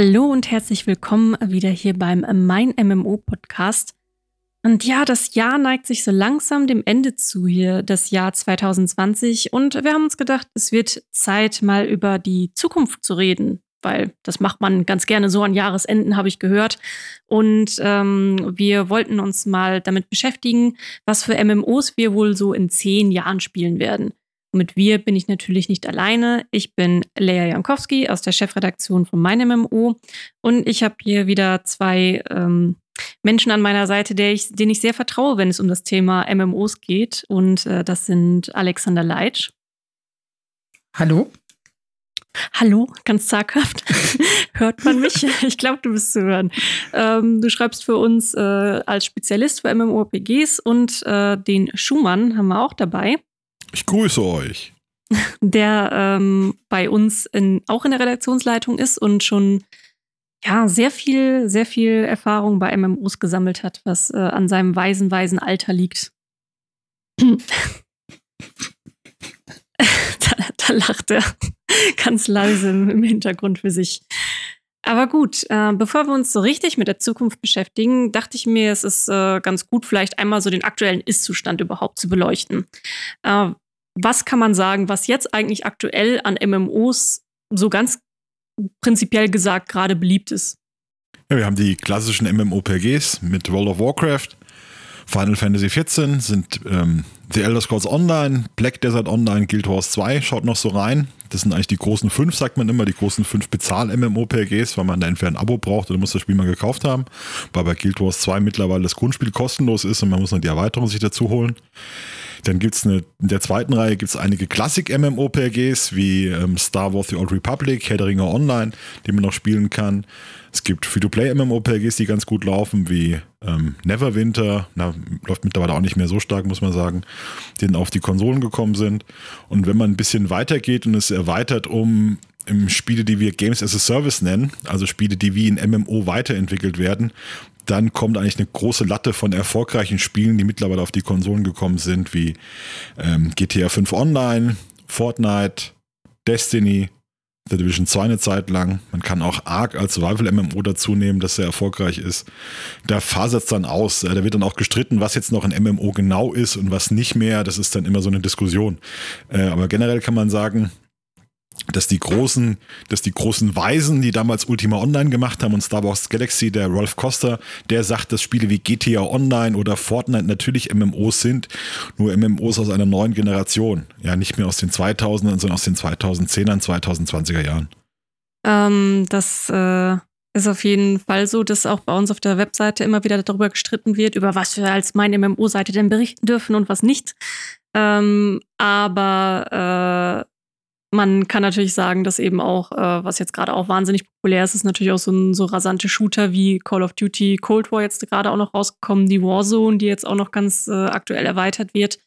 Hallo und herzlich willkommen wieder hier beim Mein MMO Podcast. Und ja, das Jahr neigt sich so langsam dem Ende zu hier, das Jahr 2020. Und wir haben uns gedacht, es wird Zeit, mal über die Zukunft zu reden, weil das macht man ganz gerne so an Jahresenden, habe ich gehört. Und ähm, wir wollten uns mal damit beschäftigen, was für MMOs wir wohl so in zehn Jahren spielen werden. Und mit wir bin ich natürlich nicht alleine. Ich bin Lea Jankowski aus der Chefredaktion von MeinMMO und ich habe hier wieder zwei ähm, Menschen an meiner Seite, der ich, denen ich sehr vertraue, wenn es um das Thema MMOs geht. Und äh, das sind Alexander Leitsch. Hallo. Hallo, ganz zaghaft. Hört man mich? Ich glaube, du bist zu hören. Ähm, du schreibst für uns äh, als Spezialist für MMORPGs und äh, den Schumann haben wir auch dabei. Ich grüße euch. Der ähm, bei uns in, auch in der Redaktionsleitung ist und schon ja, sehr viel, sehr viel Erfahrung bei MMOs gesammelt hat, was äh, an seinem weisen, weisen Alter liegt. da, da, lacht er ganz leise im Hintergrund für sich. Aber gut, äh, bevor wir uns so richtig mit der Zukunft beschäftigen, dachte ich mir, es ist äh, ganz gut, vielleicht einmal so den aktuellen Ist-Zustand überhaupt zu beleuchten. Äh, was kann man sagen, was jetzt eigentlich aktuell an MMOs so ganz prinzipiell gesagt gerade beliebt ist. Ja, wir haben die klassischen MMOPGs mit World of Warcraft, Final Fantasy XIV, sind ähm, The Elder Scrolls Online, Black Desert Online, Guild Wars 2, schaut noch so rein. Das sind eigentlich die großen fünf, sagt man immer, die großen fünf Bezahl-MMOPGs, weil man da entweder ein Abo braucht oder muss das Spiel mal gekauft haben. Weil bei Guild Wars 2 mittlerweile das Grundspiel kostenlos ist und man muss dann die Erweiterung sich dazu holen. Dann gibt es in der zweiten Reihe gibt's einige Klassik-MMOPGs wie ähm, Star Wars The Old Republic, Herr Online, die man noch spielen kann. Es gibt Free-to-Play-MMOPGs, die ganz gut laufen, wie ähm, Neverwinter, na, läuft mittlerweile auch nicht mehr so stark, muss man sagen, die dann auf die Konsolen gekommen sind. Und wenn man ein bisschen weitergeht und es erweitert um Spiele, die wir Games as a Service nennen, also Spiele, die wie in MMO weiterentwickelt werden, dann kommt eigentlich eine große Latte von erfolgreichen Spielen, die mittlerweile auf die Konsolen gekommen sind, wie ähm, GTA 5 Online, Fortnite, Destiny, The Division 2 eine Zeit lang. Man kann auch Ark als Survival-MMO dazu nehmen, das sehr erfolgreich ist. Da fasert es dann aus. Da wird dann auch gestritten, was jetzt noch ein MMO genau ist und was nicht mehr. Das ist dann immer so eine Diskussion. Äh, aber generell kann man sagen, dass die großen, dass die großen Weisen, die damals Ultima Online gemacht haben und Star Wars Galaxy, der Rolf Costa, der sagt, dass Spiele wie GTA Online oder Fortnite natürlich MMOs sind, nur MMOs aus einer neuen Generation. Ja, nicht mehr aus den 2000ern, sondern aus den 2010ern, 2020er Jahren. Ähm, das äh, ist auf jeden Fall so, dass auch bei uns auf der Webseite immer wieder darüber gestritten wird, über was wir als meine MMO-Seite denn berichten dürfen und was nicht. Ähm, aber äh, man kann natürlich sagen, dass eben auch, äh, was jetzt gerade auch wahnsinnig populär ist, ist natürlich auch so ein so rasante Shooter wie Call of Duty Cold War jetzt gerade auch noch rausgekommen, die Warzone, die jetzt auch noch ganz äh, aktuell erweitert wird.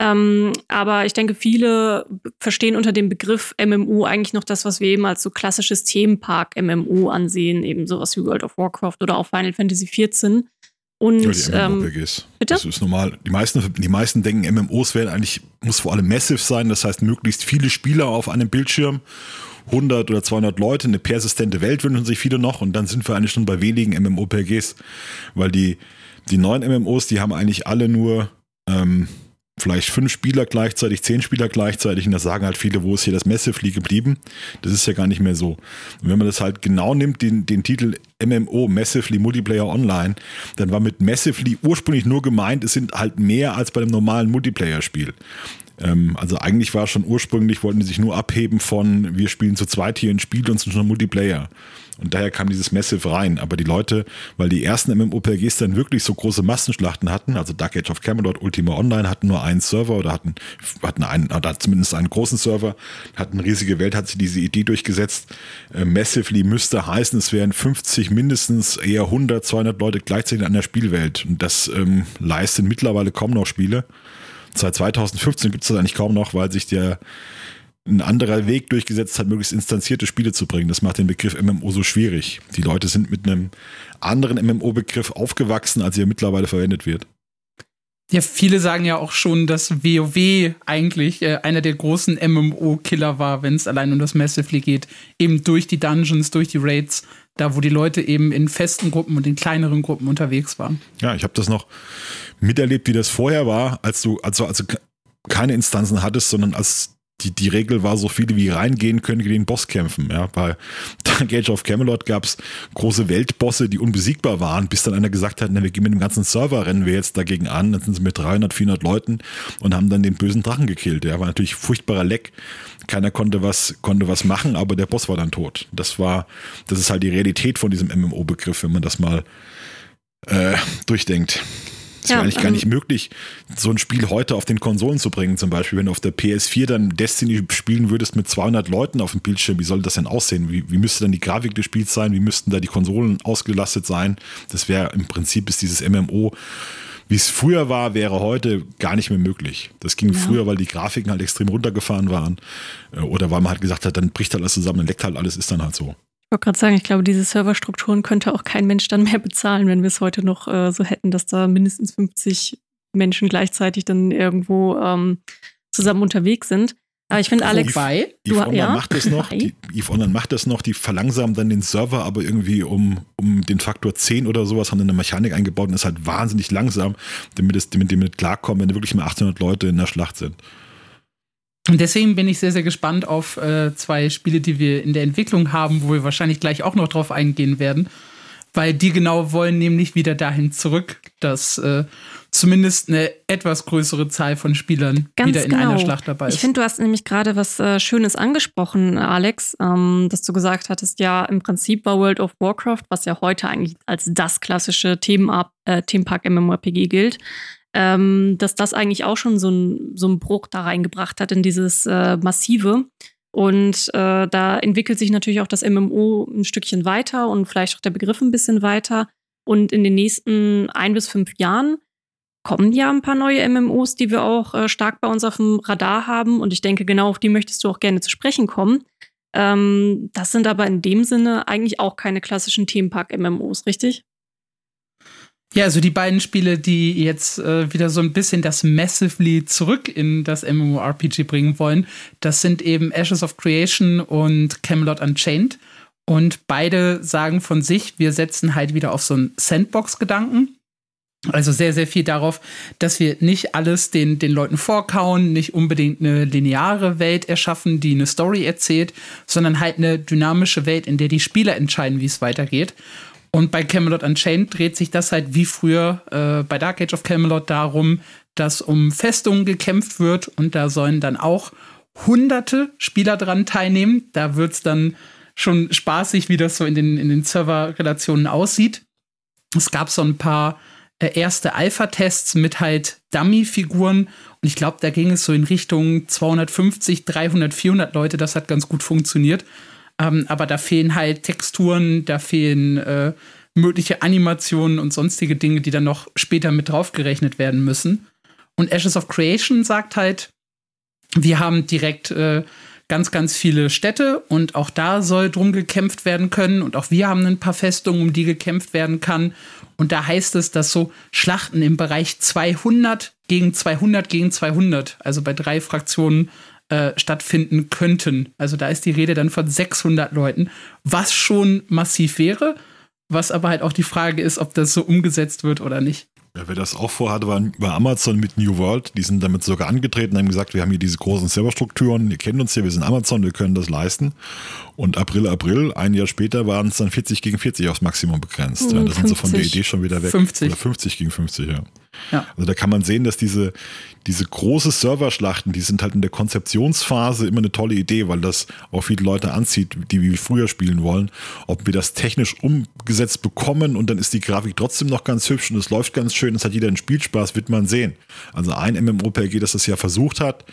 Ähm, aber ich denke, viele verstehen unter dem Begriff MMO eigentlich noch das, was wir eben als so klassisches Themenpark-MMO ansehen, eben sowas wie World of Warcraft oder auch Final Fantasy XIV. Und ja, die ähm, bitte? Das ist normal. Die meisten, die meisten denken, MMOs werden eigentlich, muss vor allem massive sein, das heißt möglichst viele Spieler auf einem Bildschirm. 100 oder 200 Leute, eine persistente Welt wünschen sich viele noch und dann sind wir eigentlich schon bei wenigen MMOPGs, weil die, die neuen MMOs, die haben eigentlich alle nur ähm, vielleicht fünf Spieler gleichzeitig, zehn Spieler gleichzeitig und da sagen halt viele, wo ist hier das Massively geblieben? Das ist ja gar nicht mehr so. Und wenn man das halt genau nimmt, den, den Titel MMO, Massively Multiplayer Online, dann war mit Massively ursprünglich nur gemeint, es sind halt mehr als bei einem normalen Multiplayer-Spiel. Ähm, also eigentlich war schon ursprünglich, wollten die sich nur abheben von, wir spielen zu zweit hier ein Spiel und sind schon Multiplayer. Und daher kam dieses Massive rein. Aber die Leute, weil die ersten MMOPGs dann wirklich so große Massenschlachten hatten, also Dark Age of Camelot, Ultima Online hatten nur einen Server oder hatten, hatten einen, oder zumindest einen großen Server, hatten eine riesige Welt, hat sich diese Idee durchgesetzt. Äh, Massively müsste heißen, es wären 50 mindestens, eher 100, 200 Leute gleichzeitig an der Spielwelt. Und das ähm, leisten mittlerweile kaum noch Spiele. Seit 2015 gibt es das eigentlich kaum noch, weil sich der ein anderer Weg durchgesetzt hat, möglichst instanzierte Spiele zu bringen. Das macht den Begriff MMO so schwierig. Die Leute sind mit einem anderen MMO-Begriff aufgewachsen, als er mittlerweile verwendet wird. Ja, viele sagen ja auch schon, dass WoW eigentlich äh, einer der großen MMO-Killer war, wenn es allein um das Massively geht. Eben durch die Dungeons, durch die Raids, da wo die Leute eben in festen Gruppen und in kleineren Gruppen unterwegs waren. Ja, ich habe das noch miterlebt, wie das vorher war, als du also, also keine Instanzen hattest, sondern als die, die Regel war, so viele wie reingehen können, gegen den Boss kämpfen. Ja, bei Gage of Camelot gab es große Weltbosse, die unbesiegbar waren, bis dann einer gesagt hat, na, wir gehen mit dem ganzen Server, rennen wir jetzt dagegen an. Dann sind sie mit 300, 400 Leuten und haben dann den bösen Drachen gekillt. Ja, war natürlich furchtbarer Leck. Keiner konnte was, konnte was machen, aber der Boss war dann tot. Das war, das ist halt die Realität von diesem MMO-Begriff, wenn man das mal äh, durchdenkt. Es ja, wäre eigentlich ähm, gar nicht möglich, so ein Spiel heute auf den Konsolen zu bringen. Zum Beispiel, wenn du auf der PS4 dann Destiny spielen würdest mit 200 Leuten auf dem Bildschirm, wie soll das denn aussehen? Wie, wie müsste dann die Grafik des Spiels sein? Wie müssten da die Konsolen ausgelastet sein? Das wäre im Prinzip ist dieses MMO wie es früher war, wäre heute gar nicht mehr möglich. Das ging ja. früher, weil die Grafiken halt extrem runtergefahren waren. Äh, oder weil man halt gesagt hat, dann bricht halt alles zusammen, dann leckt halt alles, ist dann halt so. Ich wollte gerade sagen, ich glaube, diese Serverstrukturen könnte auch kein Mensch dann mehr bezahlen, wenn wir es heute noch äh, so hätten, dass da mindestens 50 Menschen gleichzeitig dann irgendwo ähm, zusammen unterwegs sind. Aber ich finde, Alex, Wobei, du, Eve Online ja? macht das noch, die, Eve Online macht das noch, die verlangsamen dann den Server, aber irgendwie um, um den Faktor 10 oder sowas, haben dann eine Mechanik eingebaut und ist halt wahnsinnig langsam, damit es damit, damit klarkommen, wenn wirklich mal 800 Leute in der Schlacht sind. Und deswegen bin ich sehr, sehr gespannt auf äh, zwei Spiele, die wir in der Entwicklung haben, wo wir wahrscheinlich gleich auch noch drauf eingehen werden. Weil die genau wollen nämlich wieder dahin zurück, dass äh, zumindest eine etwas größere Zahl von Spielern Ganz wieder in genau. einer Schlacht dabei ist. Ich finde, du hast nämlich gerade was äh, Schönes angesprochen, Alex, ähm, dass du gesagt hattest, ja, im Prinzip war World of Warcraft, was ja heute eigentlich als das klassische Themenpark äh, Themenpark MMORPG gilt, ähm, dass das eigentlich auch schon so, ein, so einen Bruch da reingebracht hat in dieses äh, Massive. Und äh, da entwickelt sich natürlich auch das MMO ein Stückchen weiter und vielleicht auch der Begriff ein bisschen weiter. Und in den nächsten ein bis fünf Jahren kommen ja ein paar neue MMOs, die wir auch äh, stark bei uns auf dem Radar haben. Und ich denke, genau auf die möchtest du auch gerne zu sprechen kommen. Ähm, das sind aber in dem Sinne eigentlich auch keine klassischen Themenpark-MMOs, richtig? Ja, also die beiden Spiele, die jetzt äh, wieder so ein bisschen das Massively zurück in das MMORPG bringen wollen, das sind eben Ashes of Creation und Camelot Unchained. Und beide sagen von sich, wir setzen halt wieder auf so einen Sandbox-Gedanken. Also sehr, sehr viel darauf, dass wir nicht alles den, den Leuten vorkauen, nicht unbedingt eine lineare Welt erschaffen, die eine Story erzählt, sondern halt eine dynamische Welt, in der die Spieler entscheiden, wie es weitergeht. Und bei Camelot Unchained dreht sich das halt wie früher äh, bei Dark Age of Camelot darum, dass um Festungen gekämpft wird und da sollen dann auch hunderte Spieler dran teilnehmen. Da wird es dann schon spaßig, wie das so in den, in den Server-Relationen aussieht. Es gab so ein paar äh, erste Alpha-Tests mit halt Dummy-Figuren und ich glaube, da ging es so in Richtung 250, 300, 400 Leute. Das hat ganz gut funktioniert. Ähm, aber da fehlen halt Texturen, da fehlen äh, mögliche Animationen und sonstige Dinge, die dann noch später mit draufgerechnet werden müssen. Und Ashes of Creation sagt halt, wir haben direkt äh, ganz, ganz viele Städte und auch da soll drum gekämpft werden können und auch wir haben ein paar Festungen, um die gekämpft werden kann. Und da heißt es, dass so Schlachten im Bereich 200 gegen 200 gegen 200, also bei drei Fraktionen äh, stattfinden könnten. Also da ist die Rede dann von 600 Leuten, was schon massiv wäre, was aber halt auch die Frage ist, ob das so umgesetzt wird oder nicht. Ja, wer das auch vorhatte, war, war Amazon mit New World. Die sind damit sogar angetreten, haben gesagt, wir haben hier diese großen Serverstrukturen, ihr kennt uns hier, wir sind Amazon, wir können das leisten. Und April, April, ein Jahr später waren es dann 40 gegen 40 aufs Maximum begrenzt. Mhm, ja, das 50. sind so von der Idee schon wieder weg. 50. Oder 50 gegen 50, ja. Ja. Also da kann man sehen, dass diese, diese große Serverschlachten, die sind halt in der Konzeptionsphase immer eine tolle Idee, weil das auch viele Leute anzieht, die wie früher spielen wollen. Ob wir das technisch umgesetzt bekommen und dann ist die Grafik trotzdem noch ganz hübsch und es läuft ganz schön, es hat jeder einen Spielspaß, wird man sehen. Also ein MMORPG, das das ja versucht hat,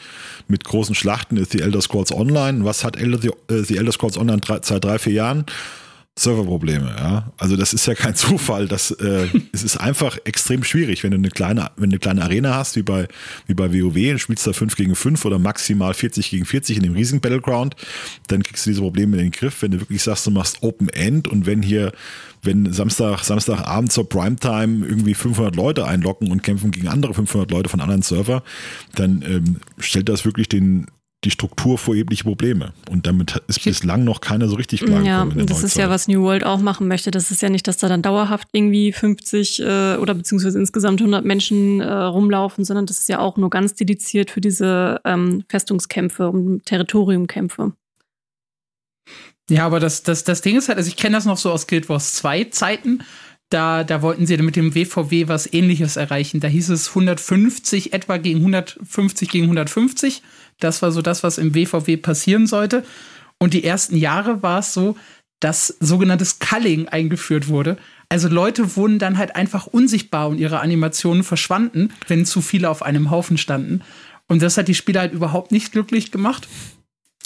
mit großen Schlachten ist The Elder Scrolls Online. Was hat Elder, The Elder Scrolls Online seit drei, vier Jahren? Serverprobleme, ja. Also das ist ja kein Zufall. Das, äh, es ist einfach extrem schwierig, wenn du eine kleine, wenn du eine kleine Arena hast, wie bei, wie bei WoW, und spielst da 5 gegen 5 oder maximal 40 gegen 40 in dem riesigen Battleground, dann kriegst du diese Probleme in den Griff, wenn du wirklich sagst, du machst Open End und wenn hier, wenn Samstag, Samstagabend zur Primetime irgendwie 500 Leute einlocken und kämpfen gegen andere 500 Leute von anderen Server, dann ähm, stellt das wirklich den die Struktur vor erhebliche Probleme. Und damit ist bislang noch keiner so richtig klar Ja, das ist ja, was New World auch machen möchte. Das ist ja nicht, dass da dann dauerhaft irgendwie 50 äh, oder beziehungsweise insgesamt 100 Menschen äh, rumlaufen, sondern das ist ja auch nur ganz dediziert für diese ähm, Festungskämpfe und Territoriumkämpfe. Ja, aber das, das, das Ding ist halt, also ich kenne das noch so aus Guild Wars 2 Zeiten. Da, da wollten sie mit dem WVW was ähnliches erreichen. Da hieß es 150 etwa gegen 150 gegen 150 das war so das, was im WVW passieren sollte. Und die ersten Jahre war es so, dass sogenanntes Culling eingeführt wurde. Also Leute wurden dann halt einfach unsichtbar und ihre Animationen verschwanden, wenn zu viele auf einem Haufen standen. Und das hat die Spieler halt überhaupt nicht glücklich gemacht.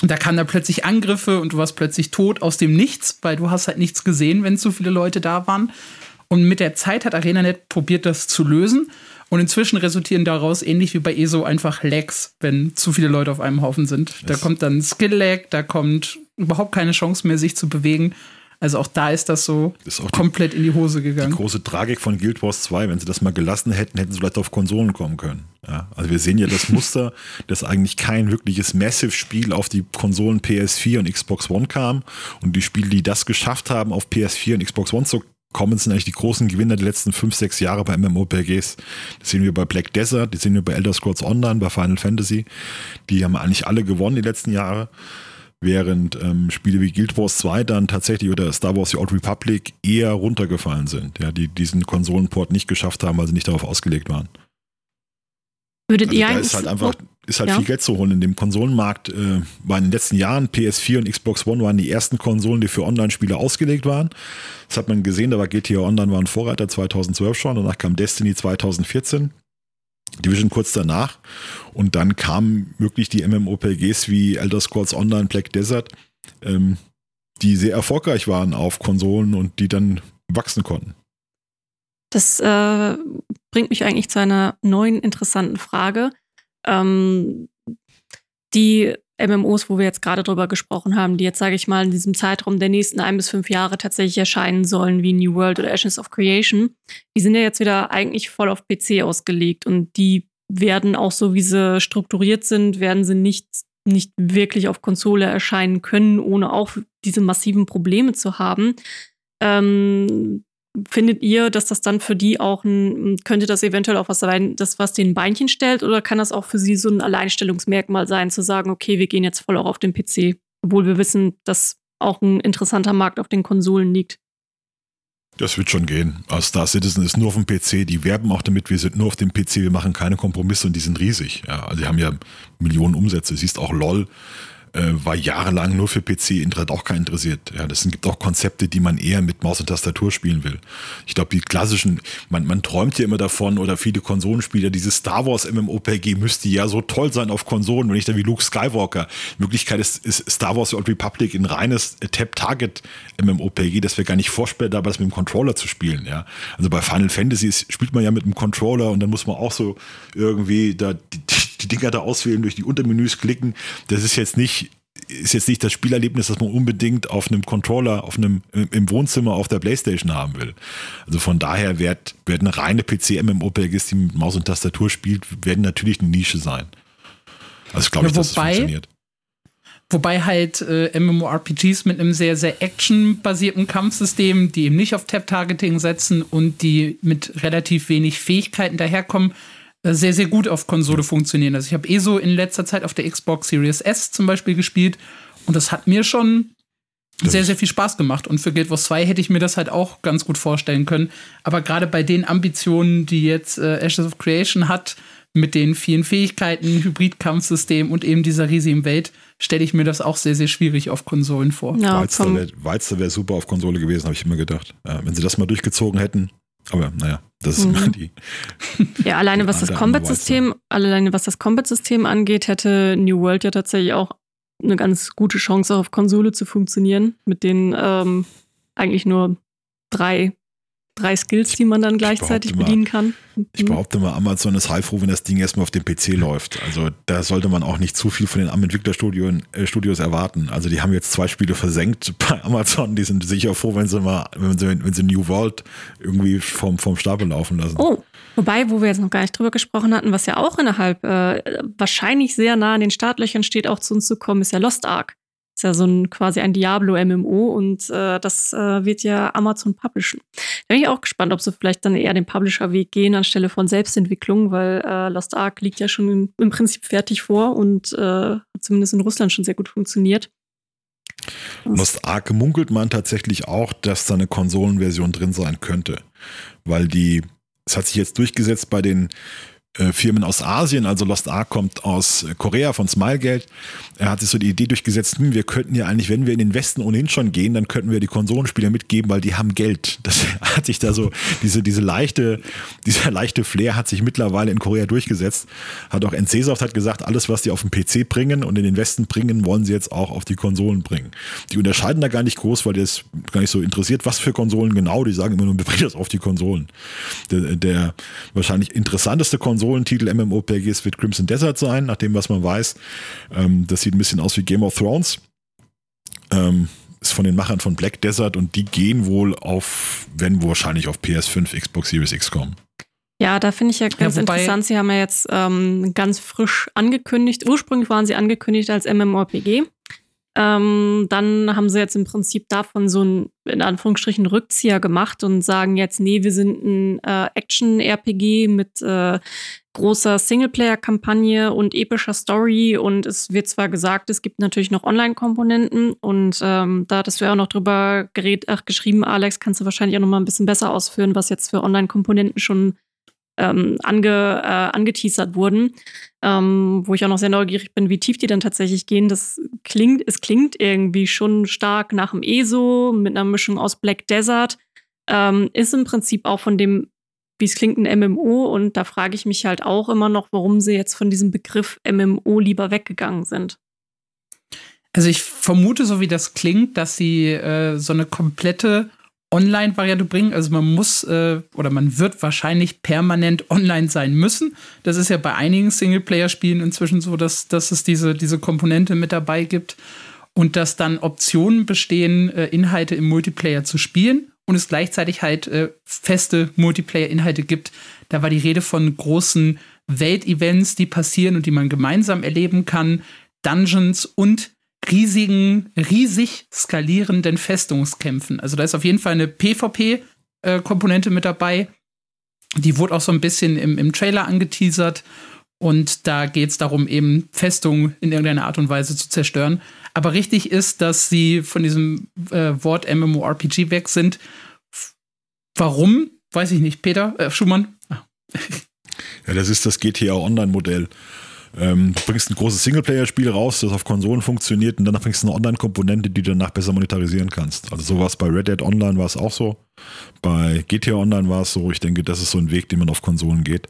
Da kamen da plötzlich Angriffe und du warst plötzlich tot aus dem Nichts, weil du hast halt nichts gesehen, wenn zu viele Leute da waren. Und mit der Zeit hat ArenaNet probiert, das zu lösen. Und inzwischen resultieren daraus, ähnlich wie bei ESO, einfach Lags, wenn zu viele Leute auf einem Haufen sind. Da kommt dann Skill-Lag, da kommt überhaupt keine Chance mehr, sich zu bewegen. Also auch da ist das so ist komplett die, in die Hose gegangen. Die große Tragik von Guild Wars 2, wenn sie das mal gelassen hätten, hätten sie vielleicht auf Konsolen kommen können. Ja, also wir sehen ja das Muster, dass eigentlich kein wirkliches Massive-Spiel auf die Konsolen PS4 und Xbox One kam. Und die Spiele, die das geschafft haben, auf PS4 und Xbox One zu kommen, sind eigentlich die großen Gewinner der letzten fünf, sechs Jahre bei MMORPGs. Das sehen wir bei Black Desert, das sehen wir bei Elder Scrolls Online, bei Final Fantasy. Die haben eigentlich alle gewonnen die letzten Jahre. Während ähm, Spiele wie Guild Wars 2 dann tatsächlich oder Star Wars The Old Republic eher runtergefallen sind, ja, die diesen Konsolenport nicht geschafft haben, weil sie nicht darauf ausgelegt waren. Würdet also ihr da ist halt einfach ist halt ja. viel Geld zu holen in dem Konsolenmarkt. Äh, war in den letzten Jahren PS4 und Xbox One waren die ersten Konsolen, die für Online-Spiele ausgelegt waren. Das hat man gesehen, da war GTA Online war ein Vorreiter 2012 schon, danach kam Destiny 2014. Division kurz danach und dann kamen wirklich die MMOPGs wie Elder Scrolls Online, Black Desert, ähm, die sehr erfolgreich waren auf Konsolen und die dann wachsen konnten. Das äh, bringt mich eigentlich zu einer neuen interessanten Frage. Ähm, die MMOs, wo wir jetzt gerade drüber gesprochen haben, die jetzt, sage ich mal, in diesem Zeitraum der nächsten ein bis fünf Jahre tatsächlich erscheinen sollen, wie New World oder Ashes of Creation, die sind ja jetzt wieder eigentlich voll auf PC ausgelegt und die werden auch so, wie sie strukturiert sind, werden sie nicht, nicht wirklich auf Konsole erscheinen können, ohne auch diese massiven Probleme zu haben. Ähm, Findet ihr, dass das dann für die auch ein, könnte das eventuell auch was sein, das was den Beinchen stellt, oder kann das auch für sie so ein Alleinstellungsmerkmal sein, zu sagen, okay, wir gehen jetzt voll auch auf den PC, obwohl wir wissen, dass auch ein interessanter Markt auf den Konsolen liegt? Das wird schon gehen. Also Star Citizen ist nur auf dem PC. Die werben auch damit, wir sind nur auf dem PC, wir machen keine Kompromisse und die sind riesig. Ja, also die haben ja Millionen Umsätze. Siehst auch LOL äh, war jahrelang nur für PC, Internet auch kein interessiert. Ja, das gibt auch Konzepte, die man eher mit Maus und Tastatur spielen will. Ich glaube, die klassischen, man, man träumt ja immer davon oder viele Konsolenspieler, dieses Star Wars MMOPG müsste ja so toll sein auf Konsolen, wenn ich dann wie Luke Skywalker. In Wirklichkeit ist, ist Star Wars The Old Republic ein reines Tap-Target MMOPG, das wäre gar nicht vorstellbar, das mit dem Controller zu spielen. Ja, also bei Final Fantasy spielt man ja mit dem Controller und dann muss man auch so irgendwie da die, die Dinger da auswählen, durch die Untermenüs klicken. Das ist jetzt nicht ist jetzt nicht das Spielerlebnis, das man unbedingt auf einem Controller, auf einem, im Wohnzimmer auf der Playstation haben will. Also von daher wird, werden reine PC-MMORPGs, die mit Maus und Tastatur spielt, werden natürlich eine Nische sein. Also glaube ich, ja, dass das funktioniert. Wobei halt äh, MMORPGs mit einem sehr, sehr actionbasierten Kampfsystem, die eben nicht auf Tap-Targeting setzen und die mit relativ wenig Fähigkeiten daherkommen, sehr, sehr gut auf Konsole funktionieren. Also ich habe eh so in letzter Zeit auf der Xbox Series S zum Beispiel gespielt und das hat mir schon sehr, sehr viel Spaß gemacht. Und für Guild Wars 2 hätte ich mir das halt auch ganz gut vorstellen können. Aber gerade bei den Ambitionen, die jetzt äh, Ashes of Creation hat, mit den vielen Fähigkeiten, Hybrid-Kampfsystem und eben dieser riesigen Welt, stelle ich mir das auch sehr, sehr schwierig auf Konsolen vor. Ja, Weizter wäre wär super auf Konsole gewesen, habe ich immer gedacht. Äh, wenn sie das mal durchgezogen hätten, aber naja, das ist mhm. immer die. Ja, alleine was das Combat-System, alleine was das Combat-System angeht, hätte New World ja tatsächlich auch eine ganz gute Chance auf Konsole zu funktionieren mit den ähm, eigentlich nur drei drei Skills, die man dann gleichzeitig bedienen kann. Ich behaupte mal, Amazon ist heilfroh, wenn das Ding erstmal auf dem PC läuft. Also da sollte man auch nicht zu viel von den Entwicklerstudios äh, erwarten. Also die haben jetzt zwei Spiele versenkt bei Amazon. Die sind sicher froh, wenn sie mal, wenn sie, wenn sie New World irgendwie vom, vom Stapel laufen lassen. Oh, wobei, wo wir jetzt noch gar nicht drüber gesprochen hatten, was ja auch innerhalb äh, wahrscheinlich sehr nah an den Startlöchern steht, auch zu uns zu kommen, ist ja Lost Ark. Ist ja so ein quasi ein Diablo-MMO und äh, das äh, wird ja Amazon publishen. Da bin ich auch gespannt, ob sie vielleicht dann eher den Publisher-Weg gehen anstelle von Selbstentwicklung, weil äh, Lost Ark liegt ja schon im, im Prinzip fertig vor und äh, zumindest in Russland schon sehr gut funktioniert. Lost Ark munkelt man tatsächlich auch, dass da eine Konsolenversion drin sein könnte, weil die es hat sich jetzt durchgesetzt bei den Firmen aus Asien, also Lost Ark kommt aus Korea von Smilegate. Er hat sich so die Idee durchgesetzt, hm, wir könnten ja eigentlich, wenn wir in den Westen ohnehin schon gehen, dann könnten wir die Konsolenspieler mitgeben, weil die haben Geld. Das hat sich da so, diese, diese leichte, dieser leichte Flair hat sich mittlerweile in Korea durchgesetzt. Hat auch NC-Soft hat gesagt, alles, was die auf den PC bringen und in den Westen bringen, wollen sie jetzt auch auf die Konsolen bringen. Die unterscheiden da gar nicht groß, weil das gar nicht so interessiert, was für Konsolen genau. Die sagen immer nur, wir bringen das auf die Konsolen. Der, der wahrscheinlich interessanteste Konsole Konsolentitel MMORPGs wird Crimson Desert sein, nach dem, was man weiß. Ähm, das sieht ein bisschen aus wie Game of Thrones. Ähm, ist von den Machern von Black Desert und die gehen wohl auf, wenn wahrscheinlich auf PS5, Xbox Series X kommen. Ja, da finde ich ja ganz ja, interessant. Sie haben ja jetzt ähm, ganz frisch angekündigt. Ursprünglich waren sie angekündigt als MMORPG. Ähm, dann haben sie jetzt im Prinzip davon so ein, in Anführungsstrichen, Rückzieher gemacht und sagen jetzt, nee, wir sind ein äh, Action-RPG mit äh, großer Singleplayer-Kampagne und epischer Story. Und es wird zwar gesagt, es gibt natürlich noch Online-Komponenten und ähm, da hattest du ja auch noch drüber geredet, ach, geschrieben, Alex, kannst du wahrscheinlich auch noch mal ein bisschen besser ausführen, was jetzt für Online-Komponenten schon ähm, ange, äh, angeteasert wurden, ähm, wo ich auch noch sehr neugierig bin, wie tief die dann tatsächlich gehen. Das klingt, es klingt irgendwie schon stark nach dem ESO mit einer Mischung aus Black Desert. Ähm, ist im Prinzip auch von dem, wie es klingt, ein MMO und da frage ich mich halt auch immer noch, warum sie jetzt von diesem Begriff MMO lieber weggegangen sind. Also ich vermute, so wie das klingt, dass sie äh, so eine komplette Online-Variante bringen. Also man muss äh, oder man wird wahrscheinlich permanent online sein müssen. Das ist ja bei einigen Singleplayer-Spielen inzwischen so, dass, dass es diese, diese Komponente mit dabei gibt und dass dann Optionen bestehen, äh, Inhalte im Multiplayer zu spielen und es gleichzeitig halt äh, feste Multiplayer-Inhalte gibt. Da war die Rede von großen Weltevents, die passieren und die man gemeinsam erleben kann, Dungeons und riesigen, riesig skalierenden Festungskämpfen. Also da ist auf jeden Fall eine PvP-Komponente mit dabei. Die wurde auch so ein bisschen im, im Trailer angeteasert. Und da geht es darum, eben Festungen in irgendeiner Art und Weise zu zerstören. Aber richtig ist, dass sie von diesem äh, Wort MMORPG weg sind. Warum? Weiß ich nicht. Peter, äh, Schumann? Ah. Ja, das ist das GTA Online-Modell. Ähm, du bringst ein großes Singleplayer-Spiel raus, das auf Konsolen funktioniert und dann bringst du eine Online-Komponente, die du danach besser monetarisieren kannst. Also so war es bei Red Dead Online war es auch so. Bei GTA Online war es so. Ich denke, das ist so ein Weg, den man auf Konsolen geht.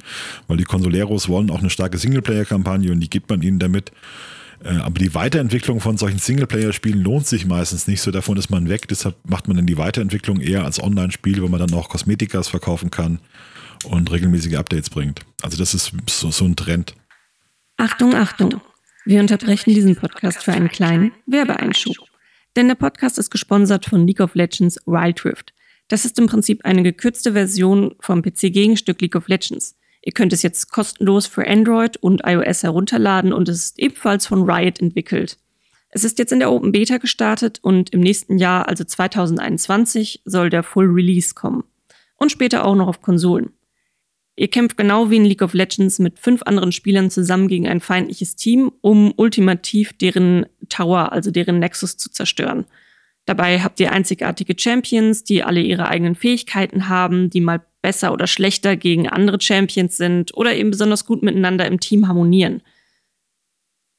Weil die Consoleros wollen auch eine starke Singleplayer-Kampagne und die gibt man ihnen damit. Äh, aber die Weiterentwicklung von solchen Singleplayer-Spielen lohnt sich meistens nicht. So davon ist man weg. Deshalb macht man dann die Weiterentwicklung eher als Online-Spiel, wo man dann auch Kosmetikas verkaufen kann und regelmäßige Updates bringt. Also das ist so, so ein Trend. Achtung, Achtung! Wir unterbrechen diesen Podcast für einen kleinen Werbeeinschub. Denn der Podcast ist gesponsert von League of Legends Wild Rift. Das ist im Prinzip eine gekürzte Version vom PC-Gegenstück League of Legends. Ihr könnt es jetzt kostenlos für Android und iOS herunterladen und es ist ebenfalls von Riot entwickelt. Es ist jetzt in der Open Beta gestartet und im nächsten Jahr, also 2021, soll der Full Release kommen. Und später auch noch auf Konsolen. Ihr kämpft genau wie in League of Legends mit fünf anderen Spielern zusammen gegen ein feindliches Team, um ultimativ deren Tower, also deren Nexus zu zerstören. Dabei habt ihr einzigartige Champions, die alle ihre eigenen Fähigkeiten haben, die mal besser oder schlechter gegen andere Champions sind oder eben besonders gut miteinander im Team harmonieren.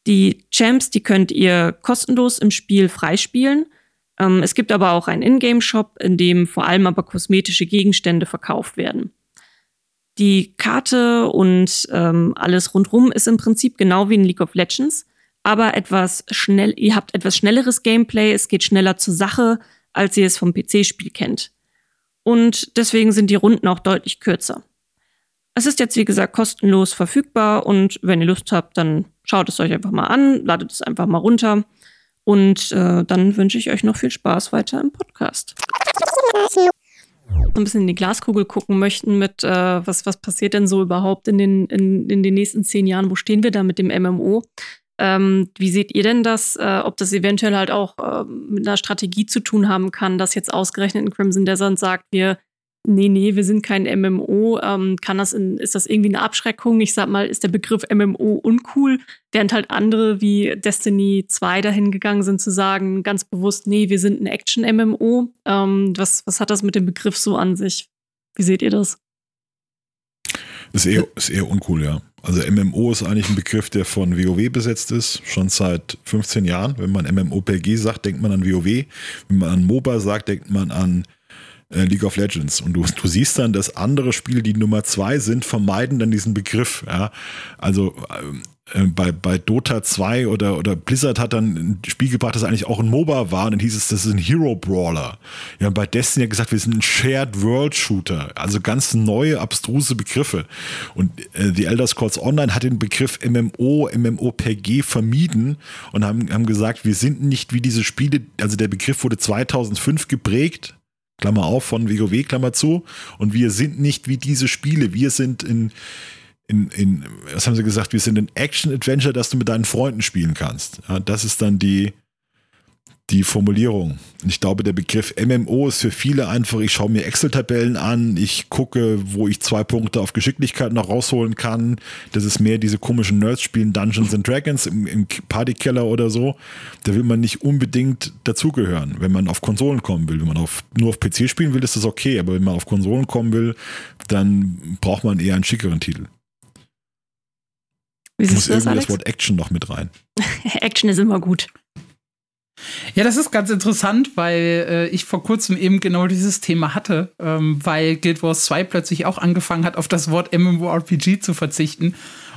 Die Champs, die könnt ihr kostenlos im Spiel freispielen. Ähm, es gibt aber auch einen Ingame-Shop, in dem vor allem aber kosmetische Gegenstände verkauft werden. Die Karte und ähm, alles rundrum ist im Prinzip genau wie in League of Legends, aber etwas schnell, ihr habt etwas schnelleres Gameplay, es geht schneller zur Sache, als ihr es vom PC-Spiel kennt. Und deswegen sind die Runden auch deutlich kürzer. Es ist jetzt, wie gesagt, kostenlos verfügbar und wenn ihr Lust habt, dann schaut es euch einfach mal an, ladet es einfach mal runter und äh, dann wünsche ich euch noch viel Spaß weiter im Podcast. So ein bisschen in die Glaskugel gucken möchten mit, äh, was, was passiert denn so überhaupt in den, in, in den nächsten zehn Jahren? Wo stehen wir da mit dem MMO? Ähm, wie seht ihr denn das, äh, ob das eventuell halt auch äh, mit einer Strategie zu tun haben kann, dass jetzt ausgerechnet in Crimson Desert sagt, wir nee, nee, wir sind kein MMO, ähm, kann das in, ist das irgendwie eine Abschreckung? Ich sag mal, ist der Begriff MMO uncool, während halt andere wie Destiny 2 dahin gegangen sind zu sagen, ganz bewusst, nee, wir sind ein Action-MMO. Ähm, was, was hat das mit dem Begriff so an sich? Wie seht ihr das? Ist eher, ist eher uncool, ja. Also MMO ist eigentlich ein Begriff, der von WoW besetzt ist, schon seit 15 Jahren. Wenn man MMOPG sagt, denkt man an WoW. Wenn man an MOBA sagt, denkt man an äh, League of Legends. Und du, du siehst dann, dass andere Spiele, die Nummer zwei sind, vermeiden dann diesen Begriff. Ja? Also äh, äh bei, bei Dota 2 oder, oder Blizzard hat dann ein Spiel gebracht, das eigentlich auch ein MOBA war. Und dann hieß es, das ist ein Hero Brawler. Ja, und bei Destiny hat gesagt, wir sind ein Shared World Shooter. Also ganz neue, abstruse Begriffe. Und äh, The Elder Scrolls Online hat den Begriff MMO, MMOPG vermieden und haben, haben gesagt, wir sind nicht wie diese Spiele. Also der Begriff wurde 2005 geprägt Klammer auf, von WoW, Klammer zu. Und wir sind nicht wie diese Spiele. Wir sind in, in, in was haben sie gesagt? Wir sind ein Action-Adventure, das du mit deinen Freunden spielen kannst. Ja, das ist dann die, die Formulierung. Ich glaube, der Begriff MMO ist für viele einfach, ich schaue mir Excel-Tabellen an, ich gucke, wo ich zwei Punkte auf Geschicklichkeit noch rausholen kann. Das ist mehr diese komischen Nerds spielen Dungeons and Dragons im, im Partykeller oder so. Da will man nicht unbedingt dazugehören. Wenn man auf Konsolen kommen will, wenn man auf, nur auf PC spielen will, ist das okay. Aber wenn man auf Konsolen kommen will, dann braucht man eher einen schickeren Titel. Wie muss irgendwie das, das Wort Action noch mit rein. Action ist immer gut. Ja, das ist ganz interessant, weil äh, ich vor kurzem eben genau dieses Thema hatte, ähm, weil Guild Wars 2 plötzlich auch angefangen hat, auf das Wort MMORPG zu verzichten.